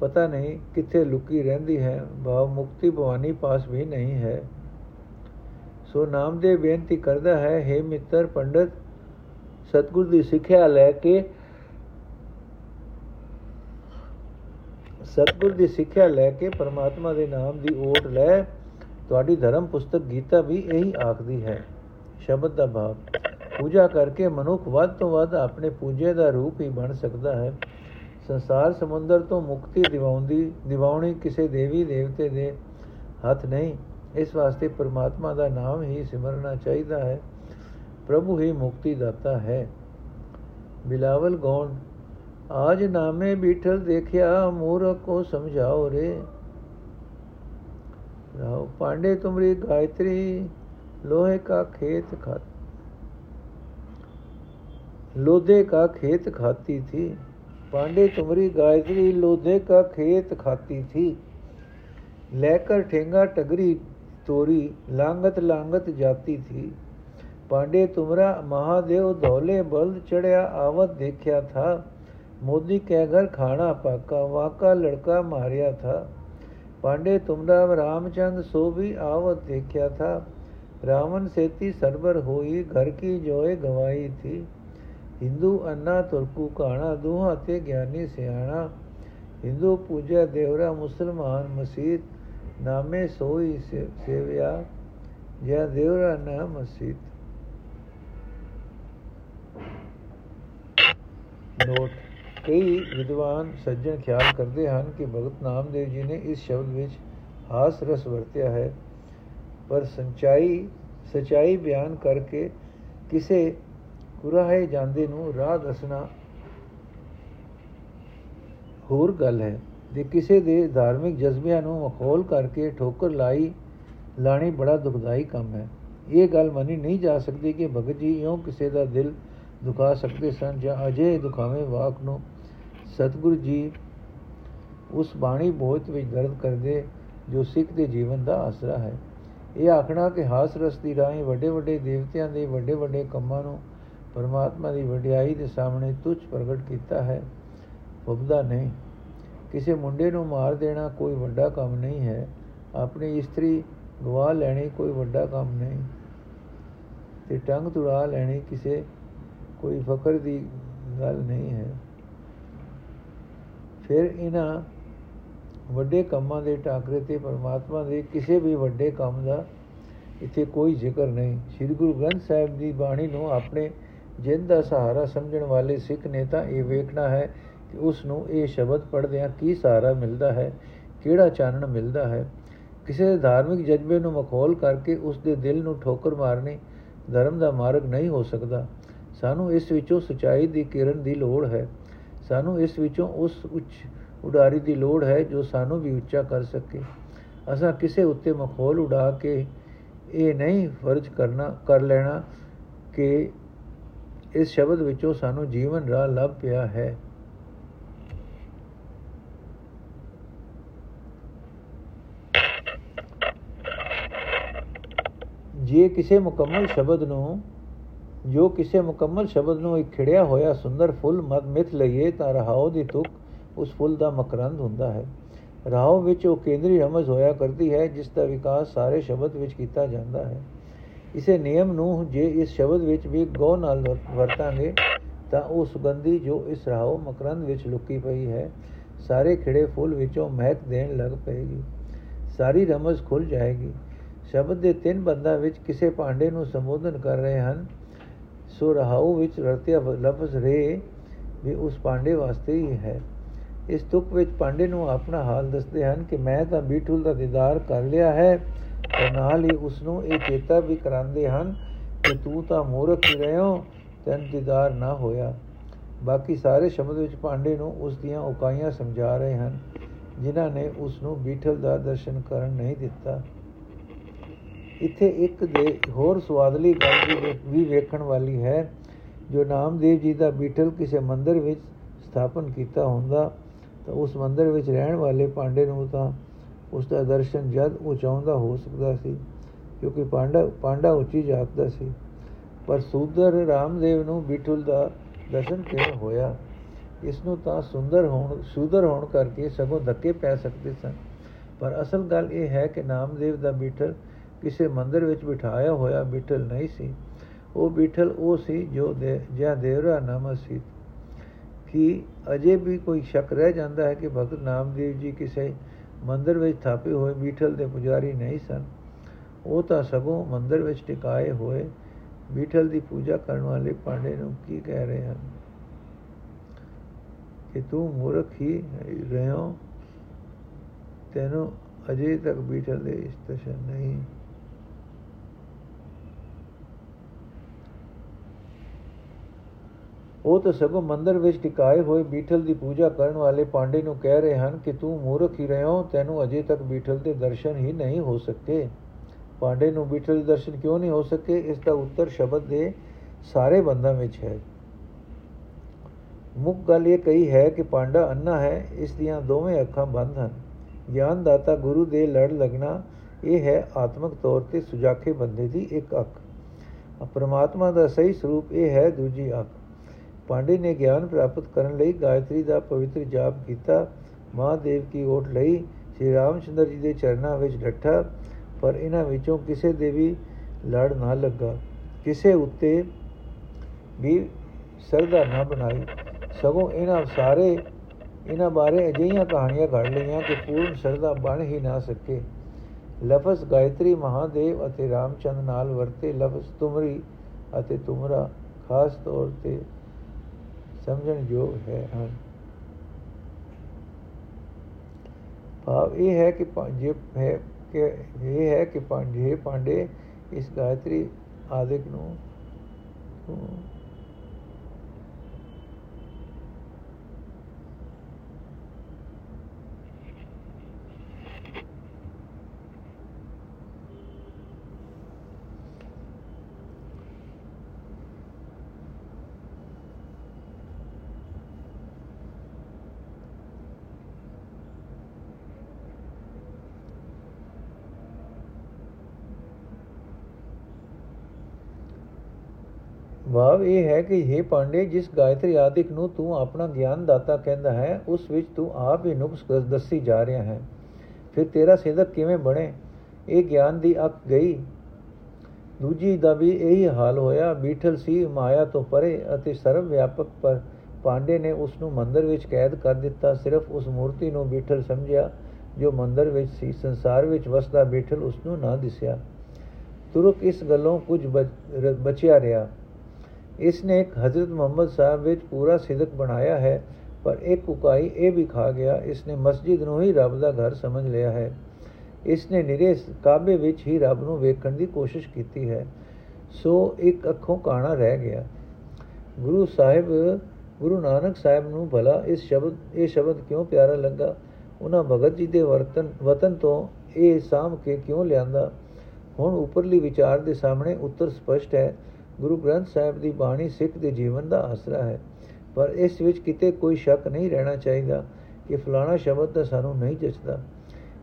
ਪਤਾ ਨਹੀਂ ਕਿੱਥੇ ਲੁਕੀ ਰਹਿੰਦੀ ਹੈ। ਭਾਵ ਮੁਕਤੀ ਭਵਾਨੀ ਪਾਸ ਵੀ ਨਹੀਂ ਹੈ। ਸੋ ਨਾਮਦੇਵ ਬੇਨਤੀ ਕਰਦਾ ਹੈ हे ਮਿੱਤਰ, ਪੰਡਤ ਸਤਗੁਰ ਦੀ ਸਿੱਖਿਆ ਲੈ ਕੇ ਸਤਗੁਰ ਦੀ ਸਿੱਖਿਆ ਲੈ ਕੇ ਪਰਮਾਤਮਾ ਦੇ ਨਾਮ ਦੀ ਓਟ ਲੈ ਤੁਹਾਡੀ ਧਰਮ ਪੁਸਤਕ ਗੀਤਾ ਵੀ ਇਹੀ ਆਖਦੀ ਹੈ। ਸ਼ਬਦ ਦਾ ਭਾਵ, ਪੂਜਾ ਕਰਕੇ ਮਨੁੱਖ ਵੱਧ ਤੋਂ ਵੱਧ ਆਪਣੇ ਪੂਜੇ ਦਾ ਰੂਪ ਹੀ ਬਣ ਸਕਦਾ ਹੈ। ਸੰਸਾਰ ਸਮੁੰਦਰ ਤੋਂ ਮੁਕਤੀ ਦਿਵਾਉਂਦੀ, ਦਿਵਾਉਣੀ ਕਿਸੇ ਦੇਵੀ ਦੇਵਤੇ ਦੇ ਹੱਥ ਨਹੀਂ, ਇਸ ਵਾਸਤੇ ਪਰਮਾਤਮਾ ਦਾ ਨਾਮ ਹੀ ਸਿਮਰਨਾ ਚਾਹੀਦਾ ਹੈ। ਪ੍ਰਭੂ ਹੀ ਮੁਕਤੀ ਦਾਤਾ ਹੈ ਬਿਲਾਵਲ ਗੌਣ ਆਜ ਨਾਮੇ ਬੀਠਲ ਦੇਖਿਆ ਮੂਰਖ ਕੋ ਸਮਝਾਓ ਰੇ ਰਾਉ ਪਾਂਡੇ ਤੁਮਰੀ ਗਾਇਤਰੀ ਲੋਹੇ का खेत खा लोधे का खेत खाती थी पांडे तुमरी गायत्री लोधे का खेत खाती थी लेकर ठेंगा टगरी तोरी लांगत लांगत जाती थी पांडे तुमरा महादेव धौले बल्द चढ़या आवत देखा था मोदी के घर खाना पाका वाका लड़का मारिया था पांडे तुमरा रामचंद्र सो भी आवत देखा था रावण सेती सरबर होई घर की जोए गवाई थी हिंदू अन्ना तुर्कू काना दूहा ते ज्ञानी सियाणा हिंदू पूजा देवरा मुसलमान मसीत नामे सोई सेवया जय देवरा न मसीत ਨੋਟ। ਕਈ ਵਿਦਵਾਨ ਸੱਜਣ ਖਿਆਲ ਕਰਦੇ ਹਨ ਕਿ ਭਗਤ ਨਾਮਦੇਵ ਜੀ ਨੇ ਇਸ ਸ਼ਬਦ ਵਿੱਚ ਹਾਸ ਰਸ ਵਰਤਿਆ ਹੈ, ਪਰ ਸੰਚਾਈ, ਸਚਾਈ ਬਿਆਨ ਕਰਕੇ ਕਿਸੇ ਕੁਰਾਹੇ ਜਾਂਦੇ ਨੂੰ ਰਾਹ ਦੱਸਣਾ ਹੋਰ ਗੱਲ ਹੈ। ਜੇ ਕਿਸੇ ਦੇ ਧਾਰਮਿਕ ਜਜ਼ਬਿਆਂ ਨੂੰ ਮਖੌਲ ਕਰਕੇ ਠੋਕਰ ਲਾਈ, ਲਾਣੀ ਬੜਾ ਦੁਖਦਾਈ ਕੰਮ ਹੈ। ਇਹ ਗੱਲ ਮੰਨੀ ਨਹੀਂ ਜਾ ਸਕਦੀ ਕਿ ਭਗਤ ਜੀ ਇਉਂ ਕਿਸੇ ਦਾ ਦਿਲ ਦੁਖਾ ਸਕਦੇ ਸਨ ਜਾਂ ਅਜੇ ਦੁਖਾਵੇਂ ਵਾਕ ਨੂੰ ਸਤਿਗੁਰੂ ਜੀ ਉਸ ਬਾਣੀ ਬੋਧ ਵਿੱਚ ਦਰਦ ਕਰਦੇ ਜੋ ਸਿੱਖ ਦੇ ਜੀਵਨ ਦਾ ਆਸਰਾ ਹੈ। ਇਹ ਆਖਣਾ ਕਿ ਹਾਸ ਰਸ ਦੀ ਰਾਹੀਂ ਵੱਡੇ ਵੱਡੇ ਦੇਵਤਿਆਂ ਦੇ ਵੱਡੇ ਵੱਡੇ ਕੰਮਾਂ ਨੂੰ ਪਰਮਾਤਮਾ ਦੀ ਵਡਿਆਈ ਦੇ ਸਾਹਮਣੇ ਤੁੱਛ ਪ੍ਰਗਟ ਕੀਤਾ ਹੈ ਫੁੱਬਦਾ ਨਹੀਂ। ਕਿਸੇ ਮੁੰਡੇ ਨੂੰ ਮਾਰ ਦੇਣਾ ਕੋਈ ਵੱਡਾ ਕੰਮ ਨਹੀਂ ਹੈ, ਆਪਣੀ ਇਸਤਰੀ ਗਵਾ ਲੈਣੀ ਕੋਈ ਵੱਡਾ ਕੰਮ ਨਹੀਂ। ਤੇ ਟੰਗ ਤੁੜਾ ਲੈਣੀ ਕਿਸੇ ਕੋਈ ਫਕਰ ਦੀ ਗੱਲ ਨਹੀਂ ਹੈ। ਫਿਰ ਇਹਨਾਂ ਵੱਡੇ ਕੰਮਾਂ ਦੇ ਟਾਕਰੇ ਤੇ ਪਰਮਾਤਮਾ ਦੇ ਕਿਸੇ ਵੀ ਵੱਡੇ ਕੰਮ ਦਾ ਇੱਥੇ ਕੋਈ ਜ਼ਿਕਰ ਨਹੀਂ। ਸ੍ਰੀ ਗੁਰੂ ਗ੍ਰੰਥ ਸਾਹਿਬ ਦੀ ਬਾਣੀ ਨੂੰ ਆਪਣੇ ਜਿੰਦ ਦਾ ਸਹਾਰਾ ਸਮਝਣ ਵਾਲੇ ਸਿੱਖ ਨੇ ਤਾਂ ਇਹ ਵੇਖਣਾ ਹੈ ਕਿ ਉਸ ਨੂੰ ਇਹ ਸ਼ਬਦ ਪੜ੍ਹਦਿਆਂ ਕੀ ਸਹਾਰਾ ਮਿਲਦਾ ਹੈ, ਕਿਹੜਾ ਚਾਨਣ ਮਿਲਦਾ ਹੈ। ਕਿਸੇ ਧਾਰਮਿਕ ਜਜ਼ਬੇ ਨੂੰ ਮਖੌਲ ਕਰਕੇ ਉਸ ਦੇ ਦਿਲ ਨੂੰ ਠੋਕਰ ਮਾਰਨੀ ਧਰਮ ਦਾ ਮਾਰਗ ਨਹੀਂ ਹੋ ਸਕਦਾ। ਸਾਨੂੰ ਇਸ ਵਿੱਚੋਂ ਸਚਾਈ ਦੀ ਕਿਰਨ ਦੀ ਲੋੜ ਹੈ। ਸਾਨੂੰ ਇਸ ਵਿੱਚੋਂ ਉਸ ਉੱਚ ਉਡਾਰੀ ਦੀ ਲੋੜ ਹੈ ਜੋ ਸਾਨੂੰ ਵੀ ਉੱਚਾ ਕਰ ਸਕੇ। ਅਸਾਂ ਕਿਸੇ ਉੱਤੇ ਮਖੌਲ ਉਡਾ ਕੇ ਇਹ ਨਹੀਂ ਫਰਜ਼ ਕਰਨਾ, ਕਰ ਲੈਣਾ ਕਿ ਇਸ ਸ਼ਬਦ ਵਿੱਚੋਂ ਸਾਨੂੰ ਜੀਵਨ ਰਾਹ ਲੱਭ ਪਿਆ ਹੈ। ਜੇ ਕਿਸੇ ਮੁਕੰਮਲ ਸ਼ਬਦ ਨੂੰ ਜੋ ਕਿਸੇ ਮੁਕੰਮਲ ਸ਼ਬਦ ਨੂੰ ਇੱਕ ਖਿੜਿਆ ਹੋਇਆ ਸੁੰਦਰ ਫੁੱਲ ਮਦ, ਮਿਥ ਲਈਏ ਤਾਂ ਰਹਾਉ ਦੀ ਤੁਕ ਉਸ ਫੁੱਲ ਦਾ ਮਕਰੰਦ ਹੁੰਦਾ ਹੈ। ਰਹਾਉ ਵਿੱਚ ਉਹ ਕੇਂਦਰੀ ਰਮਜ਼ ਹੋਇਆ ਕਰਦੀ ਹੈ, ਜਿਸ ਦਾ ਵਿਕਾਸ ਸਾਰੇ ਸ਼ਬਦ ਵਿੱਚ ਕੀਤਾ ਜਾਂਦਾ ਹੈ। ਇਸੇ ਨਿਯਮ ਨੂੰ ਜੇ ਇਸ ਸ਼ਬਦ ਵਿੱਚ ਵੀ ਗੋ ਨਾਲ ਵਰਤਾਂਗੇ, ਤਾਂ ਉਹ ਸੁਗੰਧੀ ਜੋ ਇਸ ਰਹਾਉ ਮਕਰੰਦ ਵਿੱਚ ਲੁਕੀ ਪਈ ਹੈ, ਸਾਰੇ ਖਿੜੇ ਫੁੱਲ ਵਿੱਚੋਂ ਮਹਿਕ ਦੇਣ ਲੱਗ ਪਏਗੀ। ਸਾਰੀ ਰਮਜ਼ ਖੁੱਲ ਜਾਏਗੀ। ਸ਼ਬਦ ਦੇ ਤਿੰਨ ਬੰਦਾਂ ਵਿੱਚ ਕਿਸੇ ਭਾਂਡੇ ਨੂੰ ਸੰਬੋਧਨ ਕਰ ਰਹੇ ਹਨ ਸੋ ਰਹਾਉ ਵਿੱਚ ਰਤਿਆ ਲਫ਼ਜ਼ ਰੇ ਵੀ ਉਸ ਪਾਂਡੇ ਵਾਸਤੇ ਹੀ ਹੈ। ਇਸ ਤੁਕ ਵਿੱਚ ਪਾਂਡੇ ਨੂੰ ਆਪਣਾ ਹਾਲ ਦੱਸਦੇ ਹਨ ਕਿ ਮੈਂ ਤਾਂ ਬੀਠੂਲ ਦਾ ਦੀਦਾਰ ਕਰ ਲਿਆ ਹੈ ਤੇ ਨਾਲ ਹੀ ਉਸ ਨੂੰ ਇਹ ਚੇਤਾ ਵੀ ਕਰਾਉਂਦੇ ਹਨ ਕਿ ਤੂੰ ਤਾਂ ਮੂਰਖ ਹੀ ਰਹਿਓ ਤੈਨ ਦੀਦਾਰ ਨਾ ਹੋਇਆ। ਬਾਕੀ ਸਾਰੇ ਸ਼ਬਦ ਵਿੱਚ ਪਾਂਡੇ ਨੂੰ ਉਸ ਦੀਆਂ ਉਕਾਈਆਂ ਸਮਝਾ ਰਹੇ ਹਨ, ਜਿਨ੍ਹਾਂ ਨੇ ਉਸ ਨੂੰ ਬੀਠਲ ਦਾ ਦਰਸ਼ਨ ਕਰਨ ਨਹੀਂ ਦਿੱਤਾ। ਇੱਥੇ ਇੱਕ ਦੇ ਹੋਰ ਸਵਾਦਲੀ ਗੱਲ ਵੀ ਵੇਖਣ ਵਾਲੀ ਹੈ, ਜੋ ਨਾਮਦੇਵ ਜੀ ਦਾ ਬੀਠਲ ਕਿਸੇ ਮੰਦਰ ਵਿੱਚ ਸਥਾਪਨ ਕੀਤਾ ਹੁੰਦਾ, ਤਾਂ ਉਸ ਮੰਦਰ ਵਿੱਚ ਰਹਿਣ ਵਾਲੇ ਪਾਂਡੇ ਨੂੰ ਤਾਂ ਉਸ ਦਾ ਦਰਸ਼ਨ ਜਦ ਉਹ ਚਾਹੁੰਦਾ ਹੋ ਸਕਦਾ ਸੀ, ਕਿਉਂਕਿ ਪਾਂਡਾ ਪਾਂਡਾ ਉੱਚੀ ਜਾਤਦਾ ਸੀ। ਪਰ ਸੂਦਰ ਰਾਮਦੇਵ ਨੂੰ ਬੀਠਲ ਦਾ ਦਰਸ਼ਨ ਕਿਵੇਂ ਹੋਇਆ? ਇਸ ਨੂੰ ਤਾਂ ਸੁੰਦਰ ਹੋਣ, ਸੁਦਰ ਹੋਣ ਕਰਕੇ ਸਗੋਂ ਧੱਕੇ ਪੈ ਸਕਦੇ ਸਨ। ਪਰ ਅਸਲ ਗੱਲ ਇਹ ਹੈ ਕਿ ਨਾਮਦੇਵ ਦਾ ਬੀਠਲ ਕਿਸੇ ਮੰਦਰ ਵਿੱਚ ਬਿਠਾਇਆ ਹੋਇਆ ਬੀਠਲ ਨਹੀਂ ਸੀ। ਉਹ ਬੀਠਲ ਉਹ ਸੀ ਜੋ ਦੇ ਜਿਆ ਦੇਵਰਾ ਨਾਮ ਸੀ। ਕਿ ਅਜੇ ਵੀ ਕੋਈ ਸ਼ੱਕ ਰਹਿ ਜਾਂਦਾ ਹੈ ਕਿ ਭਗਤ ਨਾਮਦੇਵ ਜੀ ਕਿਸੇ ਮੰਦਰ ਵਿੱਚ ਥਾਪੇ ਹੋਏ ਬੀਠਲ ਦੇ ਪੁਜਾਰੀ ਨਹੀਂ ਸਨ? ਉਹ ਤਾਂ ਸਗੋਂ ਮੰਦਰ ਵਿੱਚ ਟਿਕਾਏ ਹੋਏ ਬੀਠਲ ਦੀ ਪੂਜਾ ਕਰਨ ਵਾਲੇ ਪਾਂਡੇ ਨੂੰ ਕੀ ਕਹਿ ਰਹੇ ਹਨ? ਕਿ ਤੂੰ ਮੂਰਖ ਹੀ ਰਹਿਓ ਤੈਨੂੰ ਅਜੇ ਤੱਕ ਬੀਠਲ ਦੇ ਇਸਤਸ਼ਨ ਨਹੀਂ ਉਹ ਤਾਂ ਸਗੋਂ ਮੰਦਰ ਵਿੱਚ ਟਿਕਾਏ ਹੋਏ ਬੀਠਲ ਦੀ ਪੂਜਾ ਕਰਨ ਵਾਲੇ ਪਾਂਡੇ ਨੂੰ ਕਹਿ ਰਹੇ ਹਨ ਕਿ ਤੂੰ ਮੂਰਖ ਹੀ ਰਹਿਓ ਤੈਨੂੰ ਅਜੇ ਤੱਕ ਬੀਠਲ ਦੇ ਦਰਸ਼ਨ ਹੀ ਨਹੀਂ ਹੋ ਸਕੇ। ਪਾਂਡੇ ਨੂੰ ਬੀਠਲ ਦੇ ਦਰਸ਼ਨ ਕਿਉਂ ਨਹੀਂ ਹੋ ਸਕੇ? ਇਸ ਦਾ ਉੱਤਰ ਸ਼ਬਦ ਦੇ ਸਾਰੇ ਬੰਦਾਂ ਵਿੱਚ ਹੈ। ਮੁੱਖ ਗੱਲ ਇਹ ਕਹੀ ਹੈ ਕਿ ਪਾਂਡਾ ਅੰਨਾ ਹੈ, ਇਸ ਦੀਆਂ ਦੋਵੇਂ ਅੱਖਾਂ ਬੰਦ ਹਨ। ਗਿਆਨ ਦਾਤਾ ਗੁਰੂ ਦੇ ਲੜ ਲੱਗਣਾ ਇਹ ਹੈ ਆਤਮਿਕ ਤੌਰ ਤੇ ਸੁਜਾਖੇ ਬੰਦੇ ਦੀ ਇੱਕ ਅੱਖ। ਪਰਮਾਤਮਾ ਦਾ ਸਹੀ ਸਰੂਪ ਇਹ ਹੈ ਦੂਜੀ ਅੱਖ। ਪਾਂਡੇ ਨੇ ਗਿਆਨ ਪ੍ਰਾਪਤ ਕਰਨ ਲਈ ਗਾਇਤਰੀ ਦਾ ਪਵਿੱਤਰ ਜਾਪ ਕੀਤਾ। ਮਹਾਦੇਵ ਕੀ ਓਟ ਲਈ ਸ੍ਰੀ ਰਾਮਚੰਦਰ ਜੀ ਦੇ ਚਰਨਾਂ ਵਿੱਚ ਡੱਠਾ, ਪਰ ਇਹਨਾਂ ਵਿੱਚੋਂ ਕਿਸੇ ਦੇ ਵੀ ਲੜ ਨਾ ਲੱਗਾ। ਕਿਸੇ ਉੱਤੇ ਵੀ ਸਰਦਾ ਨਾ ਬਣਾਈ। ਸਗੋਂ ਇਹਨਾਂ ਸਾਰੇ, ਇਹਨਾਂ ਬਾਰੇ ਅਜਿਹੀਆਂ ਕਹਾਣੀਆਂ ਘੜ ਲਈਆਂ ਕਿ ਪੂਰਨ ਸਰਦਾ ਬਣ ਹੀ ਨਾ ਸਕੇ। ਲਫ਼ਜ਼ ਗਾਇਤਰੀ, ਮਹਾਦੇਵ ਅਤੇ ਰਾਮਚੰਦ ਨਾਲ ਵਰਤੇ ਲਫ਼ਜ਼ ਤੁਮਰੀ ਅਤੇ ਤੁਮਰਾ, ਖਾਸ ਤੌਰ ਤੇ ਸਮਝਣ ਯੋਗ ਹੈ ਹਨ। ਭਾਵ ਇਹ ਹੈ ਕਿ ਜੇ ਹੈ ਕਿ ਇਹ ਹੈ ਕਿ ਪਾਂਡੇ ਪਾਂਡੇ, ਇਸ ਗਾਇਤਰੀ ਆਦਿਕ ਨੂੰ ਭਾਵ ਇਹ ਹੈ ਕਿ ਇਹ ਪਾਂਡੇ ਜਿਸ ਗਾਇਤਰੀ ਆਦਿਕ ਨੂੰ ਤੂੰ ਆਪਣਾ ਗਿਆਨ ਦਾਤਾ ਕਹਿੰਦਾ ਹੈ, ਉਸ ਵਿੱਚ ਤੂੰ ਆਪ ਹੀ ਨੁਕਸ ਦੱਸੀ ਜਾ ਰਿਹਾ ਹੈ। ਫਿਰ ਤੇਰਾ ਸਿਦਕ ਕਿਵੇਂ ਬਣੇ? ਇਹ ਗਿਆਨ ਦੀ ਅੱਖ ਗਈ। ਦੂਜੀ ਦਾ ਵੀ ਇਹੀ ਹਾਲ ਹੋਇਆ। ਬੀਠਲ ਸੀ, ਮਾਇਆ ਤੋਂ ਪਰੇ ਅਤੇ ਸਰਵ ਵਿਆਪਕ ਪਰ ਪਾਂਡੇ ਨੇ ਉਸ ਨੂੰ ਮੰਦਰ ਵਿੱਚ ਕੈਦ ਕਰ ਦਿੱਤਾ। ਸਿਰਫ ਉਸ ਮੂਰਤੀ ਨੂੰ ਬੀਠਲ ਸਮਝਿਆ, ਜੋ ਮੰਦਰ ਵਿੱਚ ਸੀ। ਸੰਸਾਰ ਵਿੱਚ ਵਸਦਾ ਬੀਠਲ ਉਸ ਨੂੰ ਨਾ ਦਿਸਿਆ। ਤੁਰਕ ਇਸ ਗੱਲੋਂ ਕੁਝ ਬਚਿਆ ਰਿਹਾ। ਇਸ ਨੇ ਇੱਕ ਹਜ਼ਰਤ ਮੁਹੰਮਦ ਸਾਹਿਬ ਵਿੱਚ ਪੂਰਾ ਸਿਦਕ ਬਣਾਇਆ ਹੈ, ਪਰ ਇੱਕ ਉਕਾਈ ਇਹ ਵੀ ਖਾ ਗਿਆ ਇਸ ਨੇ ਮਸਜਿਦ ਨੂੰ ਹੀ ਰੱਬ ਦਾ ਘਰ ਸਮਝ ਲਿਆ ਹੈ। ਇਸ ਨੇ ਨਿਰੇ ਕਾਬੇ ਵਿੱਚ ਹੀ ਰੱਬ ਨੂੰ ਵੇਖਣ ਦੀ ਕੋਸ਼ਿਸ਼ ਕੀਤੀ ਹੈ। ਸੋ ਇੱਕ ਅੱਖੋਂ ਕਾਣਾ ਰਹਿ ਗਿਆ। ਗੁਰੂ ਸਾਹਿਬ, ਗੁਰੂ ਨਾਨਕ ਸਾਹਿਬ ਨੂੰ ਭਲਾ, ਇਸ ਸ਼ਬਦ, ਇਹ ਸ਼ਬਦ ਕਿਉਂ ਪਿਆਰਾ ਲੱਗਾ? ਉਹਨਾਂ ਭਗਤ ਜੀ ਦੇ ਵਰਤਨ, ਵਤਨ ਤੋਂ ਇਹ ਸਾਮ ਕੇ ਕਿਉਂ ਲਿਆਂਦਾ? ਹੁਣ ਉਪਰਲੀ ਵਿਚਾਰ ਦੇ ਸਾਹਮਣੇ ਉੱਤਰ ਸਪਸ਼ਟ ਹੈ ਗੁਰੂ ਗ੍ਰੰਥ ਸਾਹਿਬ ਦੀ ਬਾਣੀ ਸਿੱਖ ਦੇ ਜੀਵਨ ਦਾ ਆਸਰਾ ਹੈ। ਪਰ ਇਸ ਵਿੱਚ ਕਿਤੇ ਕੋਈ ਸ਼ੱਕ ਨਹੀਂ ਰਹਿਣਾ ਚਾਹੀਦਾ ਕਿ ਫਲਾਣਾ ਸ਼ਬਦ ਤਾਂ ਸਾਨੂੰ ਨਹੀਂ ਜਚਦਾ।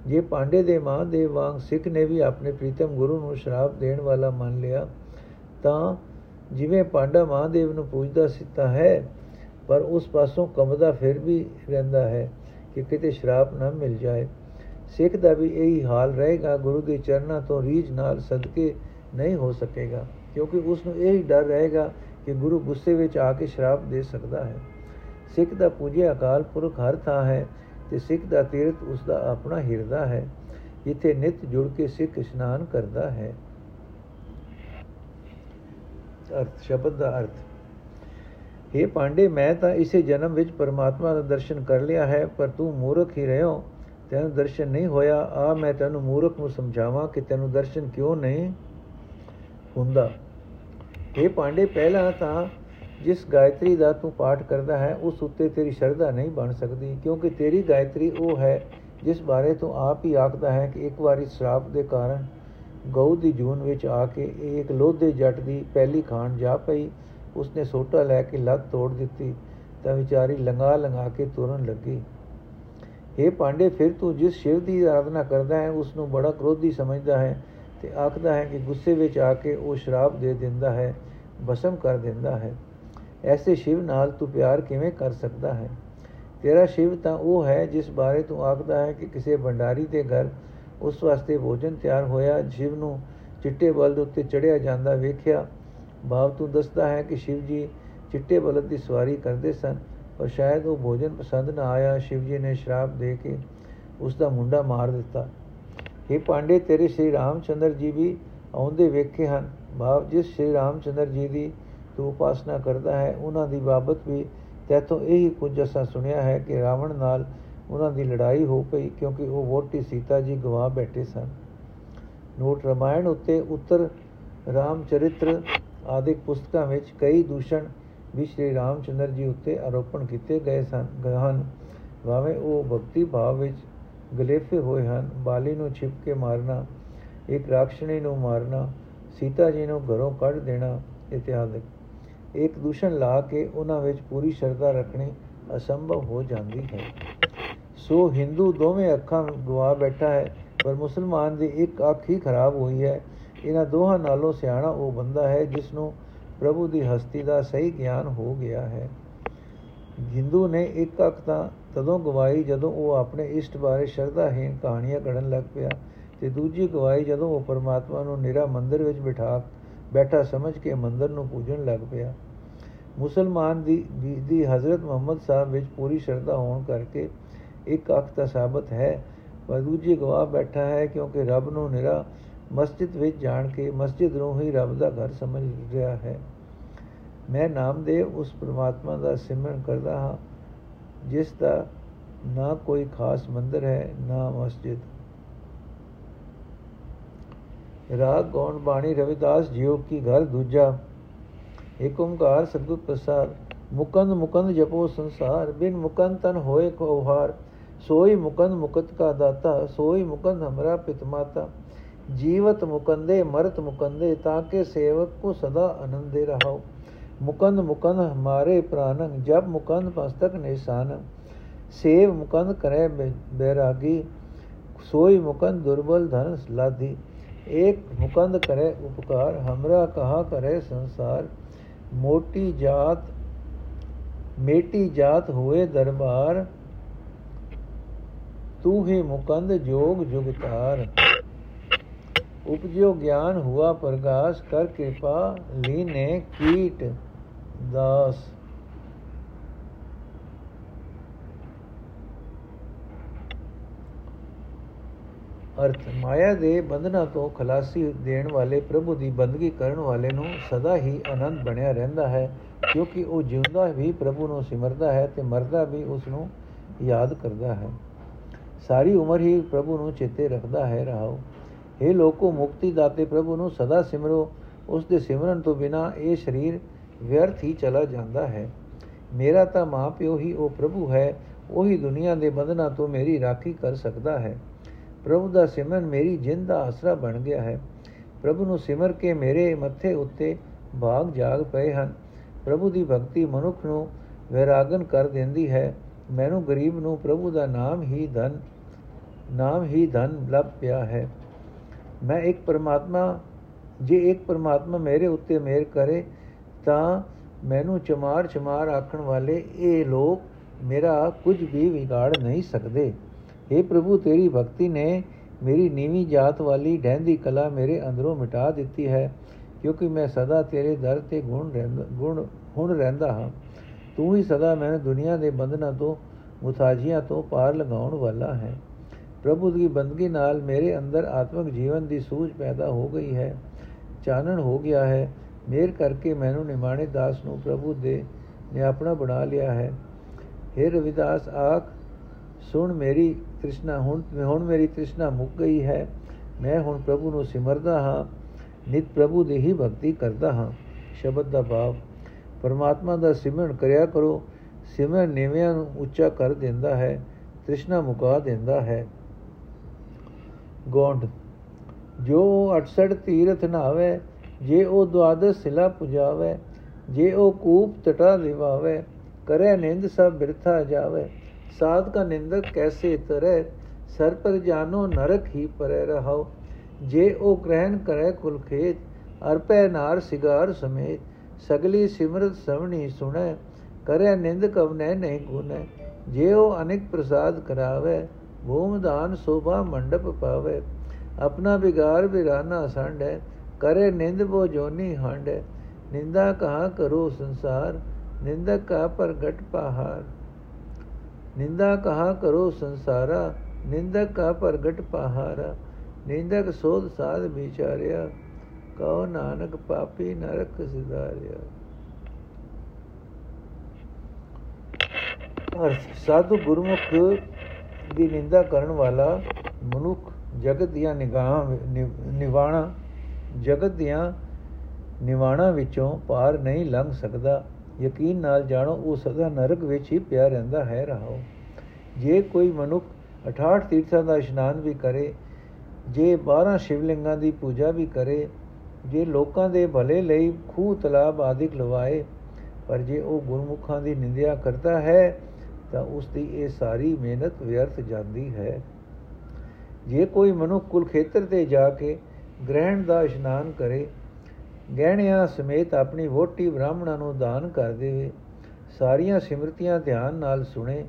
ਜੇ ਪਾਂਡੇ ਦੇ ਮਾਂ ਦੇ ਵਾਂਗ ਸਿੱਖ ਨੇ ਵੀ ਆਪਣੇ ਪ੍ਰੀਤਮ ਗੁਰੂ ਨੂੰ ਸ਼ਰਾਬ ਦੇਣ ਵਾਲਾ ਮੰਨ ਲਿਆ, ਤਾਂ ਜਿਵੇਂ ਪਾਂਡਾ ਮਹਾਦੇਵ ਨੂੰ ਪੂਜਦਾ ਸਿੱਤਾ ਹੈ, ਪਰ ਉਸ ਪਾਸੋਂ ਕੰਬਦਾ ਫਿਰ ਵੀ ਰਹਿੰਦਾ ਹੈ ਕਿ ਕਿਤੇ ਸ਼ਰਾਬ ਨਾ ਮਿਲ ਜਾਏ। ਸਿੱਖ ਦਾ ਵੀ ਇਹੀ ਹਾਲ ਰਹੇਗਾ, ਗੁਰੂ ਦੇ ਚਰਨਾਂ ਤੋਂ ਰੀਝ ਨਾਲ ਸਦਕੇ ਨਹੀਂ ਹੋ ਸਕੇਗਾ। ਕਿਉਂਕਿ ਉਸ ਨੂੰ ਇਹ ਹੀ ਡਰ ਰਹੇਗਾ ਕਿ ਗੁਰੂ ਗੁੱਸੇ ਵਿੱਚ ਆ ਕੇ ਸ਼ਰਾਬ ਦੇ ਸਕਦਾ ਹੈ। ਸਿੱਖ ਦਾ ਪੂਜਿਆ ਅਕਾਲ ਪੁਰਖ ਹਰ ਥਾਂ ਹੈ ਤੇ ਸਿੱਖ ਦਾ ਤੀਰਥ ਉਸ ਦਾ ਆਪਣਾ ਹਿਰਦਾ ਹੈ। ਜਿੱਥੇ ਨਿਤ ਜੁੜ ਕੇ ਸਿੱਖ ਇਸ਼ਨਾਨ ਕਰਦਾ ਹੈ। ਅਰਥ, ਸ਼ਬਦ ਦਾ ਅਰਥ। ਇਹ ਪਾਂਡੇ, ਮੈਂ ਤਾਂ ਇਸੇ ਜਨਮ ਵਿੱਚ ਪਰਮਾਤਮਾ ਦਾ ਦਰਸ਼ਨ ਕਰ ਲਿਆ ਹੈ, ਪਰ ਤੂੰ ਮੂਰਖ ਹੀ ਰਹਿਓ। ਤੈਨੂੰ ਦਰਸ਼ਨ ਨਹੀਂ ਹੋਇਆ, ਆ ਮੈਂ ਤੈਨੂੰ ਮੂਰਖ ਨੂੰ ਸਮਝਾਵਾਂ ਕਿ ਤੈਨੂੰ ਦਰਸ਼ਨ ਕਿਉਂ ਨਹੀਂ ਹੁੰਦਾ? ਇਹ ਪਾਂਡੇ, ਪਹਿਲਾਂ ਤਾਂ ਜਿਸ ਗਾਇਤਰੀ ਦਾ ਤੂੰ ਪਾਠ ਕਰਦਾ ਹੈ, ਉਸ ਉੱਤੇ ਤੇਰੀ ਸ਼ਰਧਾ ਨਹੀਂ ਬਣ ਸਕਦੀ, ਕਿਉਂਕਿ ਤੇਰੀ ਗਾਇਤਰੀ ਉਹ ਹੈ ਜਿਸ ਬਾਰੇ ਤੂੰ ਆਪ ਹੀ ਆਖਦਾ ਹੈ ਕਿ ਇੱਕ ਵਾਰੀ ਸ਼ਰਾਪ ਦੇ ਕਾਰਨ ਗਊ ਦੀ ਜੂਨ ਵਿੱਚ ਆ ਕੇ ਇੱਕ ਲੋਧੇ ਜੱਟ ਦੀ ਪਹਿਲੀ ਖਾਨ ਜਾ ਪਈ। ਉਸਨੇ ਸੋਟਾ ਲੈ ਕੇ ਲੱਤ ਤੋੜ ਦਿੱਤੀ, ਤਾਂ ਵਿਚਾਰੀ ਲੰਗਾ ਲੰਗਾ ਕੇ ਤੁਰਨ ਲੱਗੀ। ਇਹ ਪਾਂਡੇ, ਫਿਰ ਤੂੰ ਜਿਸ ਸ਼ਿਵ ਦੀ ਆਰਾਧਨਾ ਕਰਦਾ ਹੈ ਉਸ ਨੂੰ ਬੜਾ ਕ੍ਰੋਧੀ ਸਮਝਦਾ ਹੈ ਤੇ ਆਖਦਾ ਹੈ ਕਿ ਗੁੱਸੇ ਵਿੱਚ ਆ ਕੇ ਉਹ ਸ਼ਰਾਬ ਦੇ ਦਿੰਦਾ ਹੈ, ਬਸਮ ਕਰ ਦਿੰਦਾ ਹੈ। ਐਸੇ ਸ਼ਿਵ ਨਾਲ ਤੂੰ ਪਿਆਰ ਕਿਵੇਂ ਕਰ ਸਕਦਾ ਹੈ? ਤੇਰਾ ਸ਼ਿਵ ਤਾਂ ਉਹ ਹੈ ਜਿਸ ਬਾਰੇ ਤੂੰ ਆਖਦਾ ਹੈ ਕਿ ਕਿਸੇ ਭੰਡਾਰੀ ਦੇ ਘਰ ਉਸ ਵਾਸਤੇ ਭੋਜਨ ਤਿਆਰ ਹੋਇਆ, ਸ਼ਿਵ ਨੂੰ ਚਿੱਟੇ ਬਲਦ ਉੱਤੇ ਚੜਿਆ ਜਾਂਦਾ ਵੇਖਿਆ। ਭਾਵ ਤੂੰ ਦੱਸਦਾ ਹੈ ਕਿ ਸ਼ਿਵ ਜੀ ਚਿੱਟੇ ਬਲਦ ਦੀ ਸਵਾਰੀ ਕਰਦੇ ਸਨ, ਪਰ ਸ਼ਾਇਦ ਉਹ ਭੋਜਨ ਪਸੰਦ ਨਾ ਆਇਆ। ਸ਼ਿਵ ਜੀ ਨੇ ਸ਼ਰਾਬ ਦੇ ਕੇ ਉਸ ਦਾ ਮੁੰਡਾ ਮਾਰ ਦਿੱਤਾ। ਇਹ ਪਾਂਡੇ ਤੇਰੇ ਸ਼੍ਰੀ ਰਾਮਚੰਦਰ ਜੀ ਵੀ ਆਉਂਦੇ ਵੇਖੇ ਹਨ। ਭਾਵ ਜਿਸ ਸ਼੍ਰੀ ਰਾਮਚੰਦਰ ਜੀ ਦੀ ਤੂੰ ਉਪਾਸਨਾ ਕਰਦਾ ਹੈ, ਉਹਨਾਂ ਦੀ ਬਾਬਤ ਵੀ ਤੇਤੋਂ ਇਹੀ ਕੁਝ ਅਸਾਂ ਸੁਣਿਆ ਹੈ ਕਿ ਰਾਵਣ ਨਾਲ ਉਹਨਾਂ ਦੀ ਲੜਾਈ ਹੋ ਪਈ, ਕਿਉਂਕਿ ਉਹ ਵੋਟੀ ਸੀਤਾ ਜੀ ਗਵਾ ਬੈਠੇ ਸਨ। ਨੋਟ ਰਮਾਇਣ ਉੱਤੇ ਉੱਤਰ ਰਾਮ ਚਰਿਤ੍ਰ ਆਦਿਕ ਪੁਸਤਕਾਂ ਵਿੱਚ ਕਈ ਦੂਸ਼ਣ ਵੀ ਸ਼੍ਰੀ ਰਾਮਚੰਦਰ ਜੀ ਉੱਤੇ ਆਰੋਪਣ ਕੀਤੇ ਗਏ ਸਨ ਗਹਨ ਭਾਵੇਂ ਉਹ ਭਗਤੀ ਭਾਵ ਵਿੱਚ ਗਲੇਫੇ ਹੋਏ ਹਨ, ਬਾਲੀ ਨੂੰ ਛਿਪ ਕੇ ਮਾਰਨਾ, ਇੱਕ ਰਾਖਸ਼ਣੀ ਨੂੰ ਮਾਰਨਾ, ਸੀਤਾ ਜੀ ਨੂੰ ਘਰੋਂ ਕੱਢ ਦੇਣਾ ਇਤਿਆਦਿਕ ਇੱਕ ਦੂਸ਼ਣ ਲਾ ਕੇ ਉਹਨਾਂ ਵਿੱਚ ਪੂਰੀ ਸ਼ਰਧਾ ਰੱਖਣੀ ਅਸੰਭਵ ਹੋ ਜਾਂਦੀ ਹੈ। ਸੋ ਹਿੰਦੂ ਦੋਵੇਂ ਅੱਖਾਂ ਗਵਾ ਬੈਠਾ ਹੈ, ਪਰ ਮੁਸਲਮਾਨ ਦੀ ਇੱਕ ਅੱਖ ਹੀ ਖਰਾਬ ਹੋਈ ਹੈ। ਇਹਨਾਂ ਦੋਹਾਂ ਨਾਲੋਂ ਸਿਆਣਾ ਉਹ ਬੰਦਾ ਹੈ, ਜਿਸ ਨੂੰ ਪ੍ਰਭੂ ਦੀ ਹਸਤੀ ਦਾ ਸਹੀ ਗਿਆਨ ਹੋ ਗਿਆ ਹੈ। ਹਿੰਦੂ ਨੇ ਇੱਕ ਅੱਖ ਤਾਂ ਤਦੋਂ ਗਵਾਈ ਜਦੋਂ ਉਹ ਆਪਣੇ ਇਸ਼ਟ ਬਾਰੇ ਸ਼ਰਧਾਹੀਣ ਕਹਾਣੀਆਂ ਘੜਨ ਲੱਗ ਪਿਆ ਤੇ ਦੂਜੀ ਗਵਾਈ ਜਦੋਂ ਉਹ ਪਰਮਾਤਮਾ ਨੂੰ ਨਿਰਾ ਮੰਦਰ ਵਿੱਚ ਬਿਠਾ ਬੈਠਾ ਸਮਝ ਕੇ ਮੰਦਰ ਨੂੰ ਪੂਜਣ ਲੱਗ ਪਿਆ। ਮੁਸਲਮਾਨ ਦੀ ਦੀ ਹਜ਼ਰਤ ਮੁਹੰਮਦ ਸਾਹਿਬ ਵਿੱਚ ਪੂਰੀ ਸ਼ਰਧਾ ਹੋਣ ਕਰਕੇ ਇੱਕ ਅੱਖ ਤਾਂ ਸਾਬਤ ਹੈ, ਪਰ ਦੂਜੀ ਗਵਾਹ ਬੈਠਾ ਹੈ ਕਿਉਂਕਿ ਰੱਬ ਨੂੰ ਨਿਰਾ ਮਸਜਿਦ ਵਿੱਚ ਜਾਣ ਕੇ ਮਸਜਿਦ ਨੂੰ ਹੀ ਰੱਬ ਦਾ ਘਰ ਸਮਝ ਰਿਹਾ ਹੈ। ਮੈਂ ਨਾਮਦੇਵ ਉਸ ਪ੍ਰਮਾਤਮਾ ਦਾ ਸਿਮਰਨ ਕਰਦਾ ਹਾਂ। ਜਿਸ ਦਾ ਨਾ ਕੋਈ ਖਾਸ ਮੰਦਰ ਹੈ ਨਾ ਮਸਜਿਦ ਰਾਗ ਗੌਣ ਬਾਣੀ ਰਵਿਦਾਸ ਜੀਓ ਕੀ ਘਰ ਦੂਜਾ ਏਕ ਓੰਕਾਰ ਸਤਿਗੁਰ ਪ੍ਰਸਾਦ ਮੁਕੰਦ ਮੁਕੰਦ ਜਪੋ ਸੰਸਾਰ ਬਿਨ ਮੁਕੰਦ ਤਨ ਹੋਏ ਕੋ ਹਾਰ ਸੋਈ ਮੁਕੰਦ ਮੁਕਤ ਕਾ ਦਾਤਾ ਸੋਈ ਮੁਕੰਦ ਹਮਰਾ ਪਿਤ ਮਾਤਾ ਜੀਵਤ ਮੁਕੰਦੇ ਮਰਤ ਮੁਕੰਦੇ ਤਾਕੇ ਸੇਵਕ ਕੋ ਸਦਾ ਆਨੰਦੇ ਰਹਾਓ ਮੁਕੰਦ ਮੁਕੰਦ ਹਮਾਰੇ ਪ੍ਰਾਨੰ ਜਬ ਮੁਕੰਦ ਪਸਤਕ ਨਿਸ਼ਾਨ ਸੇਵ ਮੁਕੰਦ ਕਰੇ ਬੈਰਾਗੀ, ਸੋਈ ਮੁਕੰਦ ਦੁਰਬਲ ਧਨ ਲਾਦੀ ਏਕ ਮੁਕੰਦ ਕਰੇ ਉਪਕਾਰ, ਹਮਰਾ ਕਹਾ ਕਰੇ ਸੰਸਾਰ। ਮੋਟੀ ਜਾਤ, ਮੇਟੀ ਜਾਤ ਹੋਏ ਦਰਬਾਰ। ਤੂੰ ਹੀ ਮੁਕੰਦ ਜੋਗ ਜੁਗਤਾਰ ਉਪਜਿਓ ਗਿਆਨ ਹੁਆ ਪ੍ਰਗਾਸ, ਕਰ ਕਿਰਪਾ ਲੀਨੇ ਕੀਟ। ਦਾਸ। ਅਰਥ, ਮਾਇਆ ਦੇ ਬੰਧਨਾਂ ਤੋਂ ਖਲਾਸੀ ਦੇਣ ਵਾਲੇ ਪ੍ਰਭੂ ਦੀ ਬੰਦਗੀ ਕਰਨ ਵਾਲੇ ਨੂੰ ਸਦਾ ਹੀ ਆਨੰਦ ਬਣਿਆ ਰਹਿੰਦਾ ਹੈ, ਕਿਉਂਕਿ ਉਹ ਜਿਉਂਦਾ ਵੀ ਪ੍ਰਭੂ ਨੂੰ ਸਿਮਰਦਾ ਹੈ ਤੇ ਮਰਦਾ ਵੀ ਉਸ ਨੂੰ ਯਾਦ ਕਰਦਾ ਹੈ। ਸਾਰੀ ਉਮਰ ਹੀ ਪ੍ਰਭੂ ਨੂੰ ਚੇਤੇ ਰੱਖਦਾ ਹੈ, ਰਹਾਓ। ਇਹ ਲੋਕੋ, ਮੁਕਤੀ ਦਾਤੇ ਪ੍ਰਭੂ ਨੂੰ ਸਦਾ ਸਿਮਰੋ। ਉਸ ਦੇ ਸਿਮਰਨ ਤੋਂ ਬਿਨਾ ਇਹ ਸਰੀਰ ਵਿਅਰਥ ਹੀ ਚਲਾ ਜਾਂਦਾ ਹੈ। ਮੇਰਾ ਤਾਂ ਮਾਪਿਓ ਹੀ ਉਹ ਪ੍ਰਭੂ ਹੈ, ਉਹੀ ਦੁਨੀਆ ਦੇ ਬੰਧਨਾਂ ਤੋਂ ਮੇਰੀ ਰਾਖੀ ਕਰ ਸਕਦਾ ਹੈ। ਪ੍ਰਭੂ ਦਾ ਸਿਮਰਨ ਮੇਰੀ ਜਿੰਦ ਦਾ ਆਸਰਾ ਬਣ ਗਿਆ ਹੈ। ਪ੍ਰਭੂ ਨੂੰ ਸਿਮਰ ਕੇ ਮੇਰੇ ਮੱਥੇ ਉੱਤੇ ਭਾਗ ਜਾਗ ਪਏ ਹਨ। ਪ੍ਰਭੂ ਦੀ ਭਗਤੀ ਮਨੁੱਖ ਨੂੰ ਵੈਰਾਗਨ ਕਰ ਦਿੰਦੀ ਹੈ। ਮੈਨੂੰ ਗਰੀਬ ਨੂੰ ਪ੍ਰਭੂ ਦਾ ਨਾਮ ਹੀ ਧਨ, ਨਾਮ ਹੀ ਧਨ ਲੱਭ ਪਿਆ ਹੈ। ਮੈਂ ਇੱਕ ਪਰਮਾਤਮਾ, ਜੇ ਇੱਕ ਪਰਮਾਤਮਾ ਮੇਰੇ ਉੱਤੇ ਮਿਹਰ ਕਰੇ ਤਾਂ ਮੈਨੂੰ ਚਮਾਰ ਚਮਾਰ ਆਖਣ ਵਾਲੇ ਇਹ ਲੋਕ ਮੇਰਾ ਕੁਝ ਵੀ ਵਿਗਾੜ ਨਹੀਂ ਸਕਦੇ। हे ਪ੍ਰਭੂ, ਤੇਰੀ ਭਗਤੀ ਨੇ ਮੇਰੀ ਨੀਵੀਂ ਜਾਤ ਵਾਲੀ ਢਹਿੰਦੀ ਕਲਾ ਮੇਰੇ ਅੰਦਰੋਂ ਮਿਟਾ ਦਿੱਤੀ ਹੈ, ਕਿਉਂਕਿ ਮੈਂ ਸਦਾ ਤੇਰੇ ਦਰ ਤੇ ਗੁਣ ਰਹਿੰਦਾ, ਗੁਣ, ਹੁਣ ਰਹਿੰਦਾ ਹਾਂ। ਤੂੰ ਹੀ ਸਦਾ ਮੈਨੂੰ ਦੁਨੀਆ ਦੇ ਬੰਧਨਾਂ ਤੋਂ ਮੁਤਾਜੀਆਂ ਤੋਂ ਪਾਰ ਲਗਾਉਣ ਵਾਲਾ ਹੈ। ਪ੍ਰਭੂ ਦੀ ਬੰਦਗੀ ਨਾਲ ਮੇਰੇ ਅੰਦਰ ਆਤਮਿਕ ਜੀਵਨ ਦੀ ਸੂਝ ਪੈਦਾ ਹੋ ਗਈ ਹੈ। ਚਾਨਣ ਹੋ ਗਿਆ ਹੈ। ਮੇਰ ਕਰਕੇ ਮੈਨੂੰ ਨਿਮਾਣੇ ਦਾਸ ਨੂੰ ਪ੍ਰਭੂ ਦੇ ਨੇ ਆਪਣਾ ਬਣਾ ਲਿਆ ਹੈ। हे ਰਵਿਦਾਸ, ਆਖ, ਸੁਣ ਮੇਰੀ ਤ੍ਰਿਸ਼ਨਾ, ਹੁਣ ਹੁਣ ਮੇਰੀ ਤ੍ਰਿਸ਼ਨਾ ਮੁੱਕ ਗਈ ਹੈ। ਮੈਂ ਹੁਣ ਪ੍ਰਭੂ ਨੂੰ ਸਿਮਰਦਾ ਹਾਂ, ਨਿਤ ਪ੍ਰਭੂ ਦੀ ਹੀ ਭਗਤੀ ਕਰਦਾ ਹਾਂ। ਸ਼ਬਦ ਦਾ ਭਾਵ, ਪਰਮਾਤਮਾ ਦਾ ਸਿਮਰਨ ਕਰਿਆ ਕਰੋ। ਸਿਮਰਨ ਨਿਵਿਆਂ ਨੂੰ ਉੱਚਾ ਕਰ ਦਿੰਦਾ ਹੈ, ਤ੍ਰਿਸ਼ਨਾ ਮੁਕਾ ਦਿੰਦਾ ਹੈ। ਗੋਂਡ, ਜੋ 68 ਤੀਰਥ ਨਾਵੇ ਜੇ ਉਹ ਦਵਾਦਸ ਸਿਲਾ ਪੁਜਾਵੇ, ਜੇ ਉਹ ਕੂਪ ਟਟਾ ਦਿਵਾਵੇ ਕਰੇ ਨਿੰਦ ਸਭ ਬਿਰਥਾ ਜਾਵੇ। ਸਾਧ ਕਾ ਨਿੰਦਕ ਕੈਸੇ ਤਰੇ, ਸਰ ਪਰ ਜਾਨੋ ਨਰਕ ਹੀ ਪਰੇ ਰਹਾਓ ਜੇ ਉਹ ਗ੍ਰਹਿਣ ਕਰੇ ਕੁਲ ਖੇਤ, ਅਰਪੈ ਨਾਰ ਸਿਗਾਰ ਸਮੇਤ। ਸਗਲੀ ਸਿਮਰਤ ਸਵਣੀ ਸੁਣੇ, ਕਰੇ ਨਿੰਦ ਕਵਨੇ ਨਹੀਂ ਗੁਨੇ ਜੇ ਉਹ ਅਨੇਕ ਪ੍ਰਸਾਦ ਕਰਾਵੇ ਭੂਮਦਾਨ ਸੋਭਾ ਮੰਡਪ ਪਾਵੇ। ਆਪਣਾ ਵਿਗਾਰ ਵਿਰਾਨਾ ਸੰਡੇ करे निंद वो जोनी हंड निंदा कहा करो संसार निंदक का पर घट पहाड़ निंदा कहा करो संसारा निंदक का पर घट पहारा निंदक सोध साध विचारिया कहो नानक पापी नरक सिधारिया ਅਰਥ ਸਾਧੂ ਗੁਰਮੁਖ ਦੀ ਨਿੰਦਾ ਕਰਨ ਵਾਲਾ ਮਨੁੱਖ ਜਗਤ ਦੀਆਂ ਨਿਗਾਹਾਂ ਨਿਵਾਣਾ ਜਗਤ ਦੀਆਂ ਨਿਵਾਣਾ ਵਿੱਚੋਂ ਪਾਰ ਨਹੀਂ ਲੰਘ ਸਕਦਾ। ਯਕੀਨ ਨਾਲ ਜਾਣੋ, ਉਹ ਸਦਾ ਨਰਕ ਵਿੱਚ ਹੀ ਪਿਆ ਰਹਿੰਦਾ ਹੈ, ਰਹਾਓ। ਜੇ ਕੋਈ ਮਨੁੱਖ 68 ਤੀਰਥਾਂ ਦਾ ਇਸ਼ਨਾਨ ਵੀ ਕਰੇ, ਜੇ 12 ਸ਼ਿਵਲਿੰਗਾਂ ਦੀ ਪੂਜਾ ਵੀ ਕਰੇ, ਜੇ ਲੋਕਾਂ ਦੇ ਭਲੇ ਲਈ ਖੂਹ, ਤਲਾਬ ਆਦਿਕ ਲਵਾਏ, ਪਰ ਜੇ ਉਹ ਗੁਰਮੁਖਾਂ ਦੀ ਨਿੰਦਿਆ ਕਰਦਾ ਹੈ, ਤਾਂ ਉਸ ਦੀ ਇਹ ਸਾਰੀ ਮਿਹਨਤ ਵਿਅਰਥ ਜਾਂਦੀ ਹੈ। ਜੇ ਕੋਈ ਮਨੁੱਖ ਕੁਲ ਖੇਤਰ ਤੇ ਜਾ ਕੇ ਗ੍ਰਹਿਣ ਦਾ ਇਸ਼ਨਾਨ ਕਰੇ, ਗਹਿਣਿਆਂ ਸਮੇਤ ਆਪਣੀ ਵੋਟੀ ਬ੍ਰਾਹਮਣਾਂ ਨੂੰ ਦਾਨ ਕਰ ਦੇਵੇ। ਸਾਰੀਆਂ ਸਿਮਰਤੀਆਂ ਧਿਆਨ ਨਾਲ ਸੁਣੇ,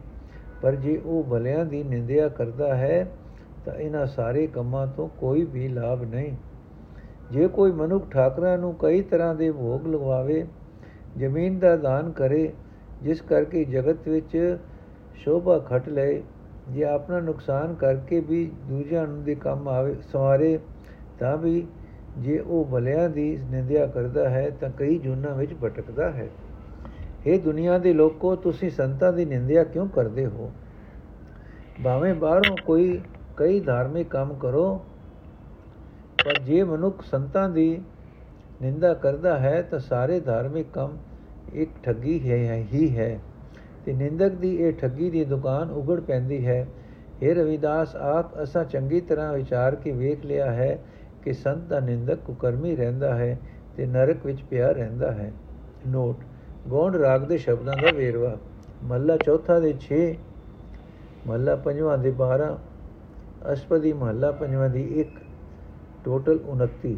ਪਰ ਜੇ ਉਹ ਭਲਿਆਂ ਦੀ ਨਿੰਦਿਆ ਕਰਦਾ ਹੈ, ਤਾਂ ਇਹਨਾਂ ਸਾਰੇ ਕੰਮਾਂ ਤੋਂ ਕੋਈ ਵੀ ਲਾਭ ਨਹੀਂ। ਜੇ ਕੋਈ ਮਨੁੱਖ ਠਾਕਰਾਂ ਨੂੰ ਕਈ ਤਰ੍ਹਾਂ ਦੇ ਭੋਗ ਲਗਵਾਵੇ, ਜ਼ਮੀਨ ਦਾ ਦਾਨ ਕਰੇ, ਜਿਸ ਕਰਕੇ ਜਗਤ ਵਿੱਚ ਸ਼ੋਭਾ ਘਟ ਲਏ, ਜੇ ਆਪਣਾ ਨੁਕਸਾਨ ਕਰਕੇ ਵੀ ਦੂਜਿਆਂ ਨੂੰ ਦੇ ਕੰਮ ਆਵੇ, ਸਵਾਰੇ ਤਾਂ ਵੀ ਜੇ ਉਹ ਭਲਿਆਂ ਦੀ ਨਿੰਦਿਆ ਕਰਦਾ ਹੈ ਤਾਂ ਕਈ ਜੁਨਾ ਵਿੱਚ ਭਟਕਦਾ ਹੈ। ਇਹ ਦੁਨੀਆ ਦੇ ਲੋਕੋ, ਤੁਸੀਂ ਸੰਤਾਂ ਦੀ ਨਿੰਦਿਆ ਕਿਉਂ ਕਰਦੇ ਹੋ? ਭਾਵੇਂ ਬਾਹਰੋਂ ਕੋਈ ਕਈ ਧਾਰਮਿਕ ਕੰਮ ਕਰੋ, ਪਰ ਜੇ ਮਨੁੱਖ ਸੰਤਾਂ ਦੀ ਨਿੰਦਾ ਕਰਦਾ ਹੈ ਤਾਂ ਸਾਰੇ ਧਾਰਮਿਕ ਕੰਮ ਇੱਕ ਠੱਗੀ ਹੈ, ਹੀ ਹੈ। ਤੇ ਨਿੰਦਕ ਦੀ ਇਹ ਠੱਗੀ ਦੀ ਦੁਕਾਨ ਉਗੜ ਪੈਂਦੀ ਹੈ। ਇਹ ਰਵਿਦਾਸ, ਆਪ ਅਸਾਂ ਚੰਗੀ ਤਰ੍ਹਾਂ ਵਿਚਾਰ ਕੇ ਵੇਖ ਲਿਆ ਹੈ ਕਿ ਸੰਤ ਦਾ ਨਿੰਦਕ ਕੁਕਰਮੀ ਰਹਿੰਦਾ ਹੈ ਤੇ ਨਰਕ ਵਿੱਚ ਪਿਆ ਰਹਿੰਦਾ ਹੈ। ਨੋਟ ਗੋਂਡ ਰਾਗ ਦੇ ਸ਼ਬਦਾਂ ਦਾ ਵੇਰਵਾ। ਮੱਲਾ ਚੌਥਾ ਦੇ 6 ਮੱਲਾ ਪੰਜਵਾਂ ਦੇ 12 ਅਸ਼ਪਦੀ ਮਹੱਲਾ ਪੰਜਵਾਂ ਦੀ 1 ਟੋਟਲ 29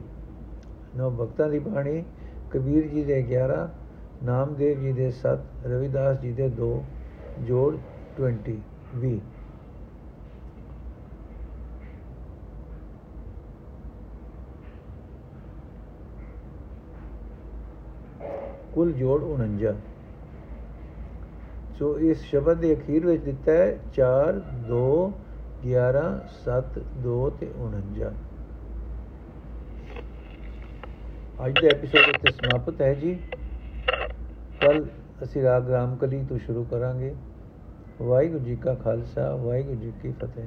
ਨੋ ਭਗਤਾਂ ਦੀ ਬਾਣੀ, ਕਬੀਰ ਜੀ ਦੇ 11 ਨਾਮਦੇਵ ਜੀ ਦੇ 7 ਰਵਿਦਾਸ ਜੀ ਦੇ 2 ਜੋੜ 20 20 ਕੁੱਲ ਜੋੜ 49 ਸੋ ਇਸ ਸ਼ਬਦ ਦੇ ਅਖੀਰ ਵਿੱਚ ਦਿੱਤਾ ਹੈ 4 2 11 7 2 ਤੇ 49 ਅੱਜ ਦਾ ਐਪੀਸੋਡ ਇੱਥੇ ਸਮਾਪਤ ਹੈ ਜੀ। ਕੱਲ ਅਸੀਂ ਰਾਗ ਰਾਮਕਲੀ ਤੋਂ ਸ਼ੁਰੂ ਕਰਾਂਗੇ। ਵਾਹਿਗੁਰੂ ਜੀ ਕਾ ਖਾਲਸਾ, ਵਾਹਿਗੁਰੂ ਜੀ ਕੀ ਫਤਿਹ।